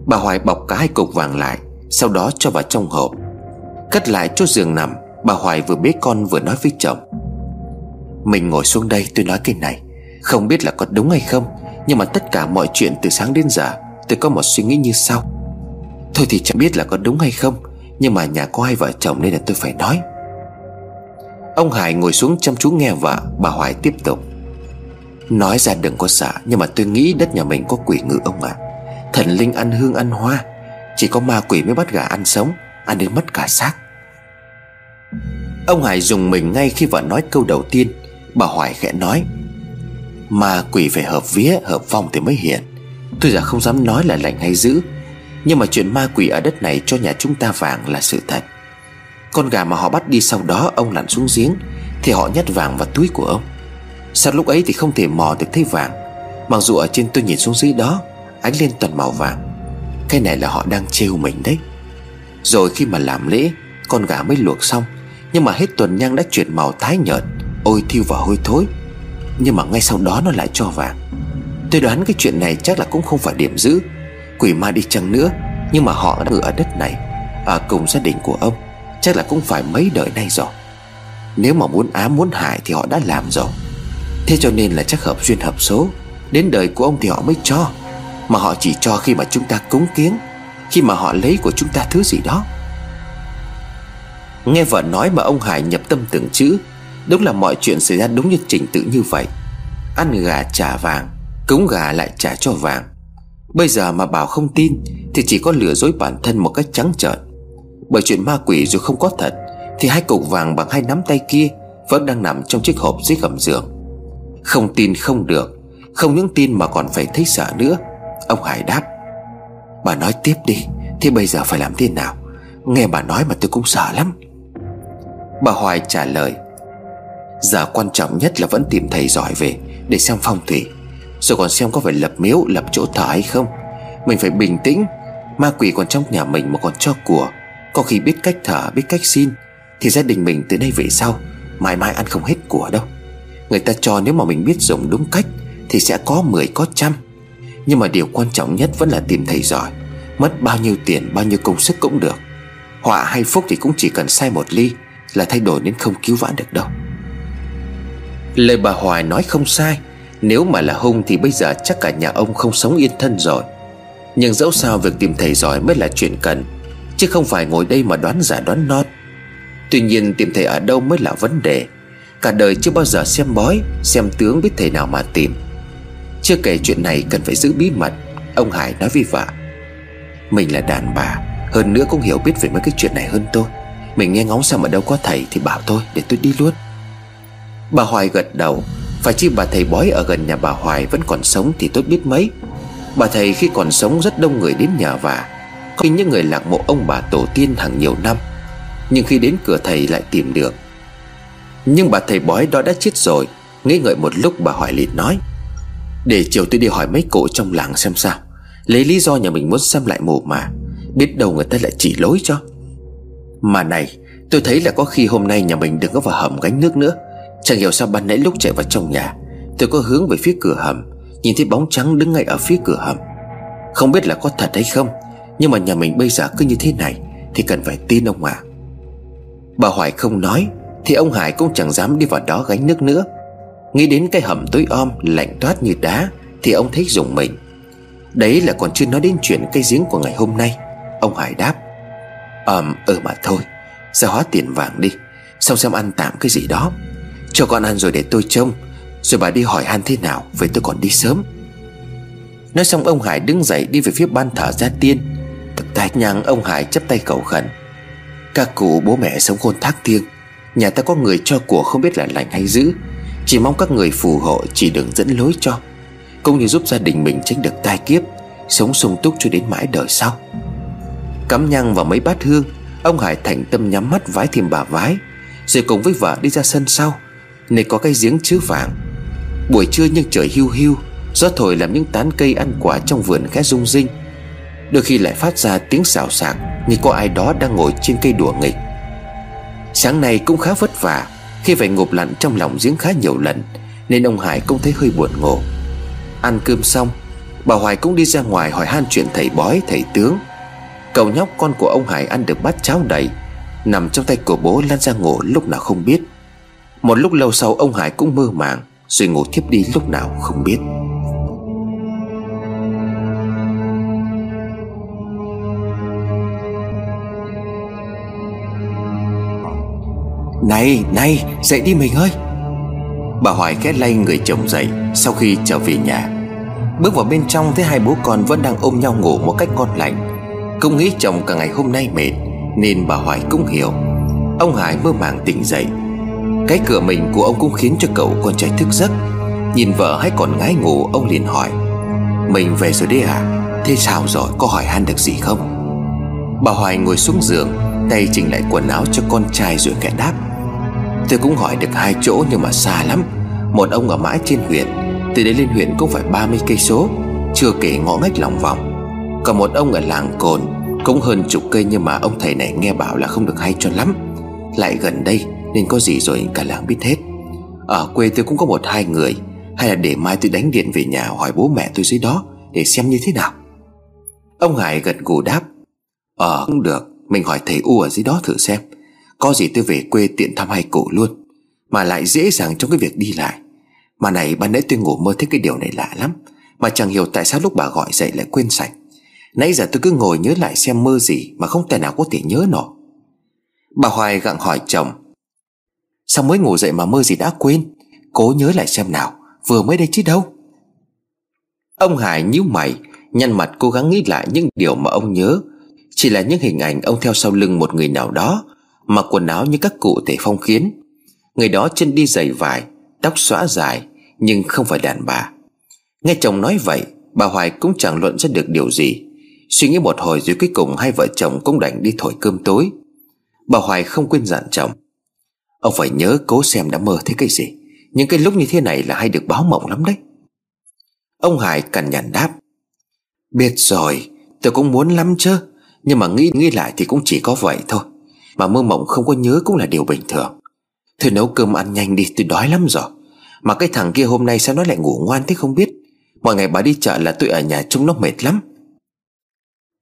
Bà Hoài bọc cả hai cục vàng lại, Sau đó cho vào trong hộp. Cất lại chỗ giường nằm, Bà Hoài vừa bế con vừa nói với chồng. Mình ngồi xuống đây, tôi nói cái này, Không biết là có đúng hay không, Nhưng mà tất cả mọi chuyện từ sáng đến giờ, Tôi có một suy nghĩ như sau. Thôi thì chẳng biết là có đúng hay không, Nhưng mà nhà có hai vợ chồng nên là tôi phải nói. Ông Hải ngồi xuống chăm chú nghe vợ, Bà Hoài tiếp tục. Nói ra đừng có sợ, Nhưng mà tôi nghĩ đất nhà mình có quỷ ngự ông ạ. À. Thần linh ăn hương ăn hoa, Chỉ có ma quỷ mới bắt gà ăn sống, Ăn đến mất cả xác. Ông Hải dùng mình ngay khi vợ nói câu đầu tiên, Bà Hoài khẽ nói, Ma quỷ phải hợp vía, hợp vong thì mới hiện Tôi giờ không dám nói là lành hay dữ, Nhưng mà chuyện ma quỷ ở đất này cho nhà chúng ta vàng là sự thật. Con gà mà họ bắt đi sau đó ông lặn xuống giếng, Thì họ nhét vàng vào túi của ông. Sao lúc ấy thì không thể mò được thấy vàng. Mặc dù ở trên tôi nhìn xuống dưới đó, Ánh lên toàn màu vàng. Cái này là họ đang trêu mình đấy. Rồi khi mà làm lễ, Con gà mới luộc xong. Nhưng mà hết tuần nhang đã chuyển màu tái nhợt, Ôi thiêu và hôi thối. Nhưng mà ngay sau đó nó lại cho vàng. Tôi đoán cái chuyện này chắc là cũng không phải điểm giữ. Quỷ ma đi chăng nữa, Nhưng mà họ đã ở đất này, Ở cùng gia đình của ông. Chắc là cũng phải mấy đời nay rồi. Nếu mà muốn ám, muốn hại thì họ đã làm rồi. Thế cho nên là chắc hợp duyên hợp số. Đến đời của ông thì họ mới cho. Mà họ chỉ cho khi mà chúng ta cúng kiến Khi mà họ lấy của chúng ta thứ gì đó. Nghe vợ nói mà ông Hải nhập tâm từng chữ, Đúng là mọi chuyện xảy ra đúng như trình tự như vậy. Ăn gà trả vàng, Cúng gà lại trả cho vàng. Bây giờ mà bảo không tin, Thì chỉ có lừa dối bản thân một cách trắng trợn. Bởi chuyện ma quỷ dù không có thật, Thì hai cục vàng bằng hai nắm tay kia Vẫn đang nằm trong chiếc hộp dưới gầm giường. Không tin không được, Không những tin mà còn phải thấy sợ nữa. Ông Hải đáp, Bà nói tiếp đi, Thế bây giờ phải làm thế nào? Nghe bà nói mà tôi cũng sợ lắm. Bà Hoài trả lời, Giờ quan trọng nhất là vẫn tìm thầy giỏi về Để xem phong thủy, Rồi còn xem có phải lập miếu, lập chỗ thờ hay không. Mình phải bình tĩnh, Ma quỷ còn trong nhà mình mà còn cho của. Có khi biết cách thở, biết cách xin, Thì gia đình mình từ đây về sau Mãi mãi ăn không hết của đâu. Người ta cho nếu mà mình biết dùng đúng cách Thì sẽ có 10 có trăm. Nhưng mà điều quan trọng nhất vẫn là tìm thầy giỏi. Mất bao nhiêu tiền, bao nhiêu công sức cũng được. Họa hay phúc thì cũng chỉ cần sai một ly Là thay đổi nên không cứu vãn được đâu. Lời bà Hoài nói không sai. Nếu mà là hung thì bây giờ chắc cả nhà ông không sống yên thân rồi. Nhưng dẫu sao việc tìm thầy giỏi mới là chuyện cần. Chứ không phải ngồi đây mà đoán giả đoán non. Tuy nhiên tìm thầy ở đâu mới là vấn đề. Cả đời chưa bao giờ xem bói, Xem tướng biết thầy nào mà tìm. Chưa kể chuyện này cần phải giữ bí mật, Ông Hải nói với vợ. Mình là đàn bà, Hơn nữa cũng hiểu biết về mấy cái chuyện này hơn tôi. Mình nghe ngóng xem ở đâu có thầy Thì bảo tôi để tôi đi luôn. Bà Hoài gật đầu, Phải chi bà thầy bói ở gần nhà bà Hoài vẫn còn sống thì tốt biết mấy. Bà thầy khi còn sống rất đông người đến nhà và khi những người lạc mộ ông bà tổ tiên hàng nhiều năm. Nhưng khi đến cửa thầy lại tìm được. Nhưng bà thầy bói đó đã chết rồi Nghĩ ngợi một lúc bà hỏi liền nói, Để chiều tôi đi hỏi mấy cụ trong làng xem sao, Lấy lý do nhà mình muốn xem lại mộ mà, Biết đâu người ta lại chỉ lối cho. Mà này, Tôi thấy là có khi hôm nay nhà mình đừng có vào hầm gánh nước nữa, Chẳng hiểu sao ban nãy lúc chạy vào trong nhà, Tôi có hướng về phía cửa hầm, Nhìn thấy bóng trắng đứng ngay ở phía cửa hầm. Không biết là có thật hay không nhưng mà nhà mình bây giờ cứ như thế này Thì cần phải tin ông à Bà Hoài không nói Thì ông Hải cũng chẳng dám đi vào đó gánh nước nữa. Nghĩ đến cái hầm tối om Lạnh toát như đá Thì ông thấy dùng mình. Đấy là còn chưa nói đến chuyện cây giếng của ngày hôm nay, Ông Hải đáp. Ờm ừ mà thôi, Ra hóa tiền vàng đi Xong xem ăn tạm cái gì đó. Cho con ăn rồi để tôi trông, Rồi bà đi hỏi han thế nào Vậy tôi còn đi sớm. Nói xong ông Hải đứng dậy đi về phía ban thờ gia tiên. Tái nhang ông Hải chấp tay cầu khẩn. Các cụ bố mẹ sống khôn thác thiêng, Nhà ta có người cho của không biết là lành hay dữ. Chỉ mong các người phù hộ chỉ đừng dẫn lối cho, Cũng như giúp gia đình mình tránh được tai kiếp, Sống sung túc cho đến mãi đời sau. Cắm nhang vào mấy bát hương, Ông Hải thành tâm nhắm mắt vái thêm bà vái, Rồi cùng với vợ đi ra sân sau, Nơi có cái giếng chứa vàng. Buổi trưa nhưng trời hiu hiu, Gió thổi làm những tán cây ăn quả trong vườn khẽ rung rinh. Đôi khi lại phát ra tiếng xào xạc Như có ai đó đang ngồi trên cây đùa nghịch. Sáng nay cũng khá vất vả, Khi phải ngụp lặn trong lòng giếng khá nhiều lần, Nên ông Hải cũng thấy hơi buồn ngủ. Ăn cơm xong, Bà Hoài cũng đi ra ngoài hỏi han chuyện thầy bói, thầy tướng. Cậu nhóc con của ông Hải ăn được bát cháo đầy, Nằm trong tay của bố lăn ra ngủ lúc nào không biết. Một lúc lâu sau ông Hải cũng mơ màng, Rồi ngủ thiếp đi lúc nào không biết. Này này, dậy đi mình ơi. Bà Hoài khẽ lay người chồng dậy Sau khi trở về nhà. Bước vào bên trong thấy hai bố con vẫn đang ôm nhau ngủ một cách ngon lành. Không nghĩ chồng cả ngày hôm nay mệt, Nên bà Hoài cũng hiểu. Ông Hải mơ màng tỉnh dậy. Cái cửa mình của ông cũng khiến cho cậu con trai thức giấc. Nhìn vợ hay còn ngái ngủ, Ông liền hỏi. Mình về rồi đấy à Thế sao rồi? Có hỏi han được gì không? Bà Hoài ngồi xuống giường, Tay chỉnh lại quần áo cho con trai rồi kẻ đáp. Tôi cũng hỏi được hai chỗ nhưng mà xa lắm. Một ông ở mãi trên huyện, Từ đây lên huyện cũng phải 30 cây số, Chưa kể ngõ ngách lòng vòng. Còn một ông ở làng Cồn Cũng hơn chục cây nhưng mà ông thầy này nghe bảo là không được hay cho lắm. Lại gần đây nên có gì rồi cả làng biết hết. Ở quê tôi cũng có một hai người, Hay là để mai tôi đánh điện về nhà hỏi bố mẹ tôi dưới đó Để xem như thế nào. Ông Hải gật gù đáp Ờ cũng được, Mình hỏi thầy U ở dưới đó thử xem. Có gì tôi về quê tiện thăm hai cụ luôn, Mà lại dễ dàng trong cái việc đi lại. Mà này, ban nãy tôi ngủ mơ thấy cái điều này lạ lắm, Mà chẳng hiểu tại sao lúc bà gọi dậy lại quên sạch. Nãy giờ tôi cứ ngồi nhớ lại xem mơ gì Mà không thể nào có thể nhớ nổi. Bà Hoài gặng hỏi chồng, Sao mới ngủ dậy mà mơ gì đã quên? Cố nhớ lại xem nào, Vừa mới đây chứ đâu? Ông Hải nhíu mày, Nhăn mặt cố gắng nghĩ lại những điều mà ông nhớ. Chỉ là những hình ảnh ông theo sau lưng một người nào đó Mặc quần áo như các cụ thể phong kiến. Người đó chân đi giày vải, Tóc xõa dài, Nhưng không phải đàn bà. Nghe chồng nói vậy, Bà Hoài cũng chẳng luận ra được điều gì. Suy nghĩ một hồi rồi cuối cùng hai vợ chồng cũng đành đi thổi cơm tối. Bà Hoài không quên dặn chồng. Ông phải nhớ cố xem đã mơ thấy cái gì. Những cái lúc như thế này là hay được báo mộng lắm đấy. Ông Hải cằn nhằn đáp. Biết rồi, Tôi cũng muốn lắm chứ. Nhưng mà nghĩ nghĩ lại thì cũng chỉ có vậy thôi. Mà mơ mộng không có nhớ cũng là điều bình thường. Thôi nấu cơm ăn nhanh đi, tôi đói lắm rồi. Mà cái thằng kia hôm nay sao nó lại ngủ ngoan thế không biết? Mọi ngày bà đi chợ là tôi ở nhà trông nó mệt lắm.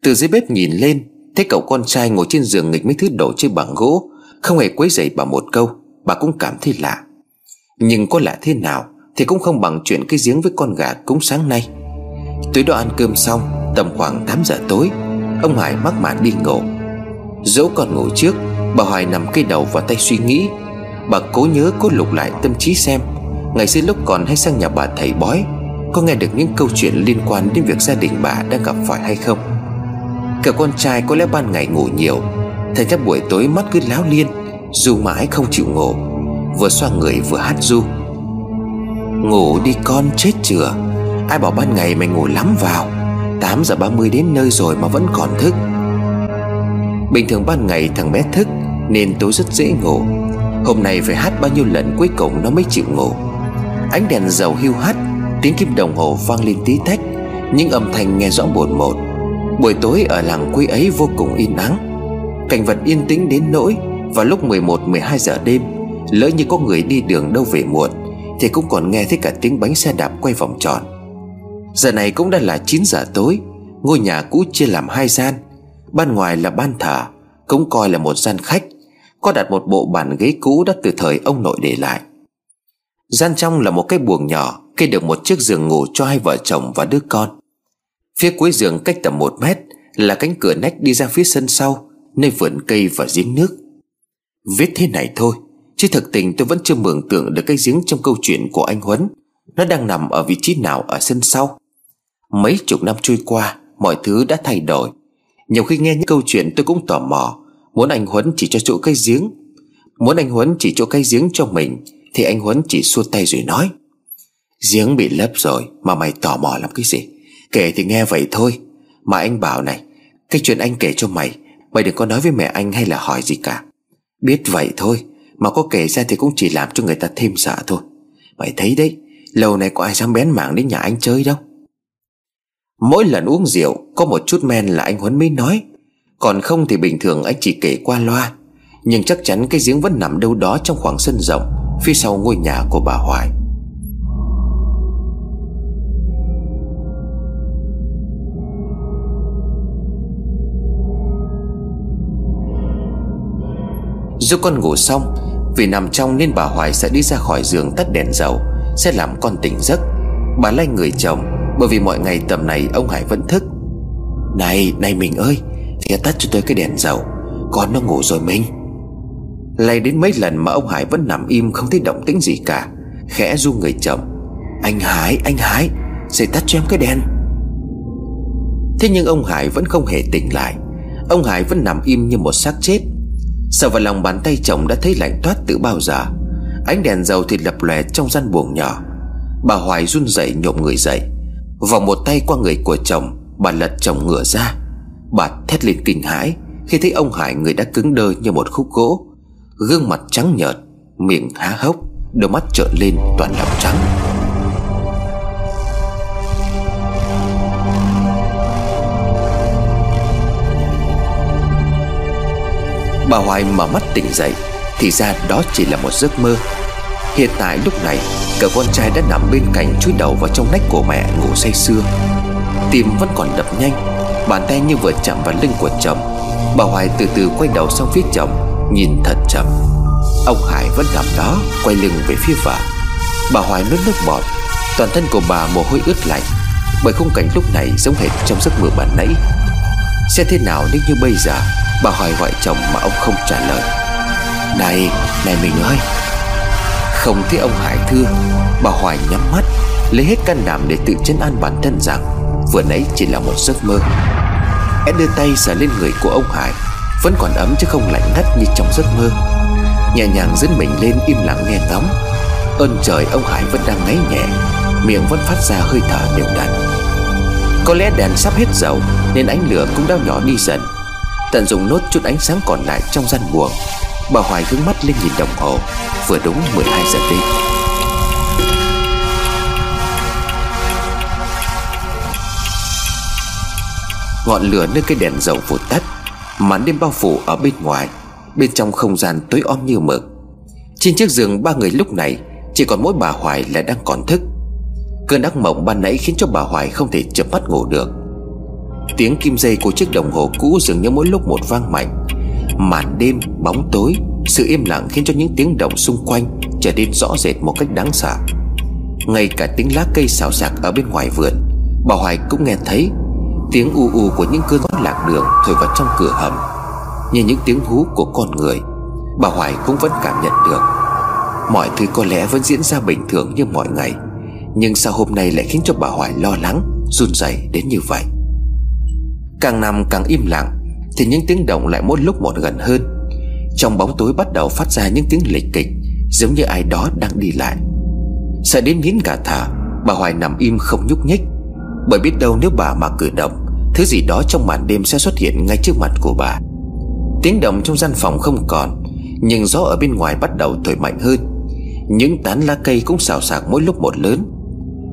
Từ dưới bếp nhìn lên, Thấy cậu con trai ngồi trên giường nghịch mấy thứ đồ chơi bằng gỗ. Không hề quấy rầy bà một câu, Bà cũng cảm thấy lạ. Nhưng có lạ thế nào Thì cũng không bằng chuyện cái giếng với con gà cúng sáng nay. Tối đó ăn cơm xong, Tầm khoảng 8 giờ tối, Ông Hải mắc mạn đi ngủ. Dẫu còn ngủ trước, Bà Hoài nằm cây đầu vào tay suy nghĩ. Bà cố nhớ cố lục lại tâm trí xem, Ngày xưa lúc còn hay sang nhà bà thầy bói, Có nghe được những câu chuyện liên quan đến việc gia đình bà đang gặp phải hay không? Cả con trai có lẽ ban ngày ngủ nhiều, Thành ra buổi tối mắt cứ láo liên, Dù mãi không chịu ngủ, Vừa xoa người vừa hát du Ngủ đi con, chết chừa, Ai bảo ban ngày mày ngủ lắm vào 8 giờ 30 đến nơi rồi mà vẫn còn thức. Bình thường ban ngày thằng bé thức, Nên tối rất dễ ngủ. Hôm nay phải hát bao nhiêu lần cuối cùng nó mới chịu ngủ. Ánh đèn dầu hưu hắt, Tiếng kim đồng hồ vang lên tí tách, Những âm thanh nghe rõ buồn một. Buổi tối ở làng quê ấy vô cùng yên ắng. Cảnh vật yên tĩnh đến nỗi, Vào lúc 11-12 giờ đêm, Lỡ như có người đi đường đâu về muộn, Thì cũng còn nghe thấy cả tiếng bánh xe đạp quay vòng tròn. Giờ này cũng đã là 9 giờ tối, Ngôi nhà cũ chia làm hai gian. Ban ngoài là ban thờ, Cũng coi là một gian khách. Có đặt một bộ bàn ghế cũ đã từ thời ông nội để lại. Gian trong là một cái buồng nhỏ, Kê được một chiếc giường ngủ cho hai vợ chồng và đứa con. Phía cuối giường cách tầm một mét, Là cánh cửa nách đi ra phía sân sau, Nơi vườn cây và giếng nước. Viết thế này thôi, Chứ thực tình tôi vẫn chưa mường tượng được cái giếng trong câu chuyện của anh Huấn. Nó đang nằm ở vị trí nào ở sân sau? Mấy chục năm trôi qua, Mọi thứ đã thay đổi. Nhiều khi nghe những câu chuyện tôi cũng tò mò. Muốn anh Huấn chỉ cho chỗ cái giếng. Muốn anh Huấn chỉ chỗ cái giếng cho mình, Thì anh Huấn chỉ xua tay rồi nói. Giếng bị lấp rồi, Mà mày tò mò làm cái gì? Kể thì nghe vậy thôi. Mà anh bảo này, Cái chuyện anh kể cho mày Mày đừng có nói với mẹ anh hay là hỏi gì cả. Biết vậy thôi, Mà có kể ra thì cũng chỉ làm cho người ta thêm sợ thôi. Mày thấy đấy, Lâu này có ai dám bén mảng đến nhà anh chơi đâu. Mỗi lần uống rượu, Có một chút men là anh Huấn mới nói. Còn không thì bình thường anh chỉ kể qua loa. Nhưng chắc chắn cái giếng vẫn nằm đâu đó Trong khoảng sân rộng, Phía sau ngôi nhà của bà Hoài. Dù con ngủ xong, Vì nằm trong nên bà Hoài sẽ đi ra khỏi giường tắt đèn dầu, Sẽ làm con tỉnh giấc. Bà lay người chồng bởi vì mọi ngày tầm này ông Hải vẫn thức. Này này mình ơi, Thì tắt cho tôi cái đèn dầu. Con nó ngủ rồi mình. Lay đến mấy lần mà ông Hải vẫn nằm im, Không thấy động tĩnh gì cả. Khẽ ru người chồng Anh Hải anh Hải Dậy tắt cho em cái đèn. Thế nhưng ông Hải vẫn không hề tỉnh lại. Ông Hải vẫn nằm im như một xác chết. Sợ vào lòng bàn tay chồng đã thấy lạnh toát từ bao giờ. Ánh đèn dầu thì lập lòe trong gian buồng nhỏ. Bà Hoài run rẩy nhộm người dậy. Vòng một tay qua người của chồng, Bà lật chồng ngửa ra. Bà thét lên kinh hãi Khi thấy ông Hải người đã cứng đơ như một khúc gỗ. Gương mặt trắng nhợt, Miệng há hốc, Đôi mắt trợn lên toàn lòng trắng. Bà Hoài mở mắt tỉnh dậy, Thì ra đó chỉ là một giấc mơ. Hiện tại lúc này Cậu con trai đã nằm bên cạnh chui đầu vào trong nách của mẹ ngủ say sưa. Tim vẫn còn đập nhanh Bàn tay như vừa chạm vào lưng của chồng. Bà Hoài từ từ quay đầu sang phía chồng Nhìn thật chậm. Ông Hải vẫn nằm đó Quay lưng về phía vợ. Bà Hoài nuốt nước bọt Toàn thân của bà mồ hôi ướt lạnh Bởi khung cảnh lúc này giống hệt trong giấc mơ bản nãy. Sẽ thế nào nếu như bây giờ Bà hoài gọi chồng mà ông không trả lời. Này, này mình ơi không thấy ông Hải thương Bà Hoài nhắm mắt, Lấy hết can đảm để tự chân an bản thân rằng Vừa nãy chỉ là một giấc mơ. É đưa tay sờ lên người của ông Hải, Vẫn còn ấm chứ không lạnh ngắt như trong giấc mơ. Nhẹ nhàng dẫn mình lên im lặng nghe ngóng. Ơn trời, ông Hải vẫn đang ngáy nhẹ, Miệng vẫn phát ra hơi thở đều đặn. Có lẽ đèn sắp hết dầu, Nên ánh lửa cũng đau nhỏ đi dần. Tận dụng nốt chút ánh sáng còn lại trong gian buồng Bà Hoài hướng mắt lên nhìn đồng hồ. Vừa đúng 12 giờ đêm. Ngọn lửa nơi cái đèn dầu vụt tắt, Màn đêm bao phủ ở bên ngoài, Bên trong không gian tối om như mực. Trên chiếc giường ba người lúc này, Chỉ còn mỗi bà Hoài là đang còn thức. Cơn ác mộng ban nãy khiến cho bà Hoài không thể chợp mắt ngủ được. Tiếng kim dây của chiếc đồng hồ cũ dường như mỗi lúc một vang mạnh Màn đêm, bóng tối Sự im lặng khiến cho những tiếng động xung quanh Trở nên rõ rệt một cách đáng sợ. Ngay cả tiếng lá cây xào xạc ở bên ngoài vườn Bà Hoài cũng nghe thấy Tiếng u u của những cơn gió lạc đường Thổi vào trong cửa hầm. Như những tiếng hú của con người Bà Hoài cũng vẫn cảm nhận được. Mọi thứ có lẽ vẫn diễn ra bình thường như mọi ngày Nhưng sao hôm nay lại khiến cho bà Hoài lo lắng Run rẩy đến như vậy? Càng nằm càng im lặng thì những tiếng động lại mỗi lúc một gần hơn. Trong bóng tối bắt đầu phát ra những tiếng lịch kịch, Giống như ai đó đang đi lại. Sợ đến nghiến cả thở Bà Hoài nằm im không nhúc nhích. Bởi biết đâu nếu bà mà cử động, Thứ gì đó trong màn đêm sẽ xuất hiện ngay trước mặt của bà. Tiếng động trong gian phòng không còn, Nhưng gió ở bên ngoài bắt đầu thổi mạnh hơn. Những tán lá cây cũng xào xạc mỗi lúc một lớn.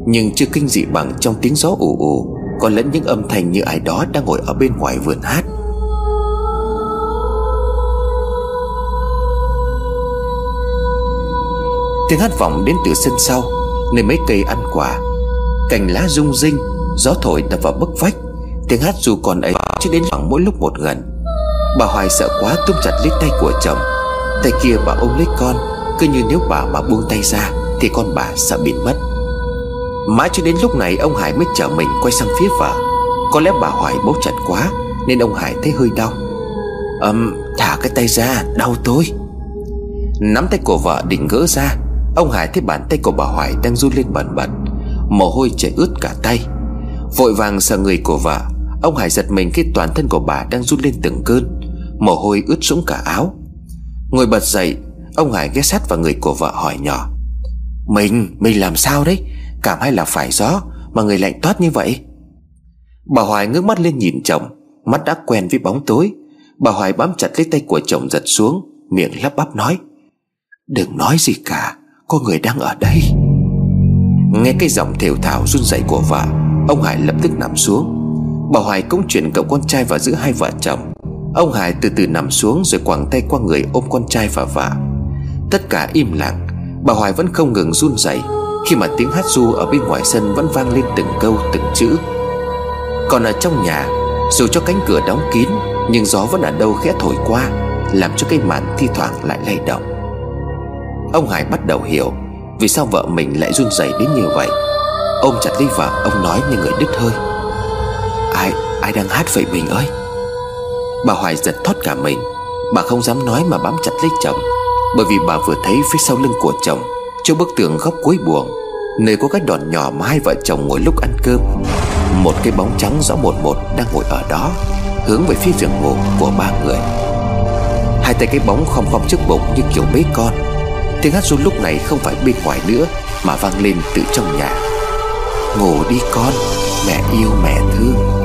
Nhưng chưa kinh dị bằng trong tiếng gió ù ù Còn lẫn những âm thanh như ai đó đang ngồi ở bên ngoài vườn hát. Tiếng hát vọng đến từ sân sau, Nơi mấy cây ăn quả. Cành lá rung rinh, Gió thổi đập vào bức vách. Tiếng hát dù còn ấy chứ đến khoảng mỗi lúc một gần. Bà Hoài sợ quá, túm chặt lấy tay của chồng. Tay kia bà ôm lấy con, Cứ như nếu bà mà buông tay ra, Thì con bà sợ bị mất. Mãi cho đến lúc này, ông Hải mới chở mình quay sang phía vợ. Có lẽ bà Hoài bấu chặt quá, Nên ông Hải thấy hơi đau. Ừm, thả cái tay ra, đau tôi. Nắm tay của vợ định gỡ ra Ông Hải thấy bàn tay của bà Hoài đang run lên bẩn bẩn Mồ hôi chảy ướt cả tay. Vội vàng sợ người của vợ Ông Hải giật mình khi toàn thân của bà đang run lên từng cơn Mồ hôi ướt sũng cả áo. Ngồi bật dậy Ông Hải ghé sát vào người của vợ hỏi nhỏ Mình, mình làm sao đấy? Cảm hay là phải gió Mà người lạnh toát như vậy? Bà Hoài ngước mắt lên nhìn chồng Mắt đã quen với bóng tối. Bà Hoài bám chặt lấy tay của chồng giật xuống Miệng lắp bắp nói Đừng nói gì cả có người đang ở đây. Nghe cái giọng thều thào run rẩy của vợ, Ông Hải lập tức nằm xuống. Bà Hoài cũng chuyển cậu con trai vào giữa hai vợ chồng. Ông Hải từ từ nằm xuống Rồi quàng tay qua người ôm con trai và vợ. Tất cả im lặng, Bà Hoài vẫn không ngừng run rẩy Khi mà tiếng hát ru ở bên ngoài sân Vẫn vang lên từng câu, từng chữ. Còn ở trong nhà, Dù cho cánh cửa đóng kín, Nhưng gió vẫn ở đâu khẽ thổi qua, Làm cho cây màn thi thoảng lại lay động. Ông Hải bắt đầu hiểu Vì sao vợ mình lại run rẩy đến như vậy. Ôm chặt lấy vợ Ông nói như người đứt hơi. Ai, ai đang hát vậy mình ơi? Bà Hoài giật thoát cả mình. Bà không dám nói mà bám chặt lấy chồng. Bởi vì bà vừa thấy phía sau lưng của chồng Chỗ bức tường góc cuối buồng Nơi có cái đòn nhỏ mà hai vợ chồng ngồi lúc ăn cơm. Một cái bóng trắng rõ một một đang ngồi ở đó Hướng về phía giường ngủ của ba người. Hai tay cái bóng khom khom trước bụng như kiểu bế con. Tiếng hát ru lúc này không phải bên ngoài nữa, Mà vang lên từ trong nhà. Ngủ đi con, Mẹ yêu mẹ thương.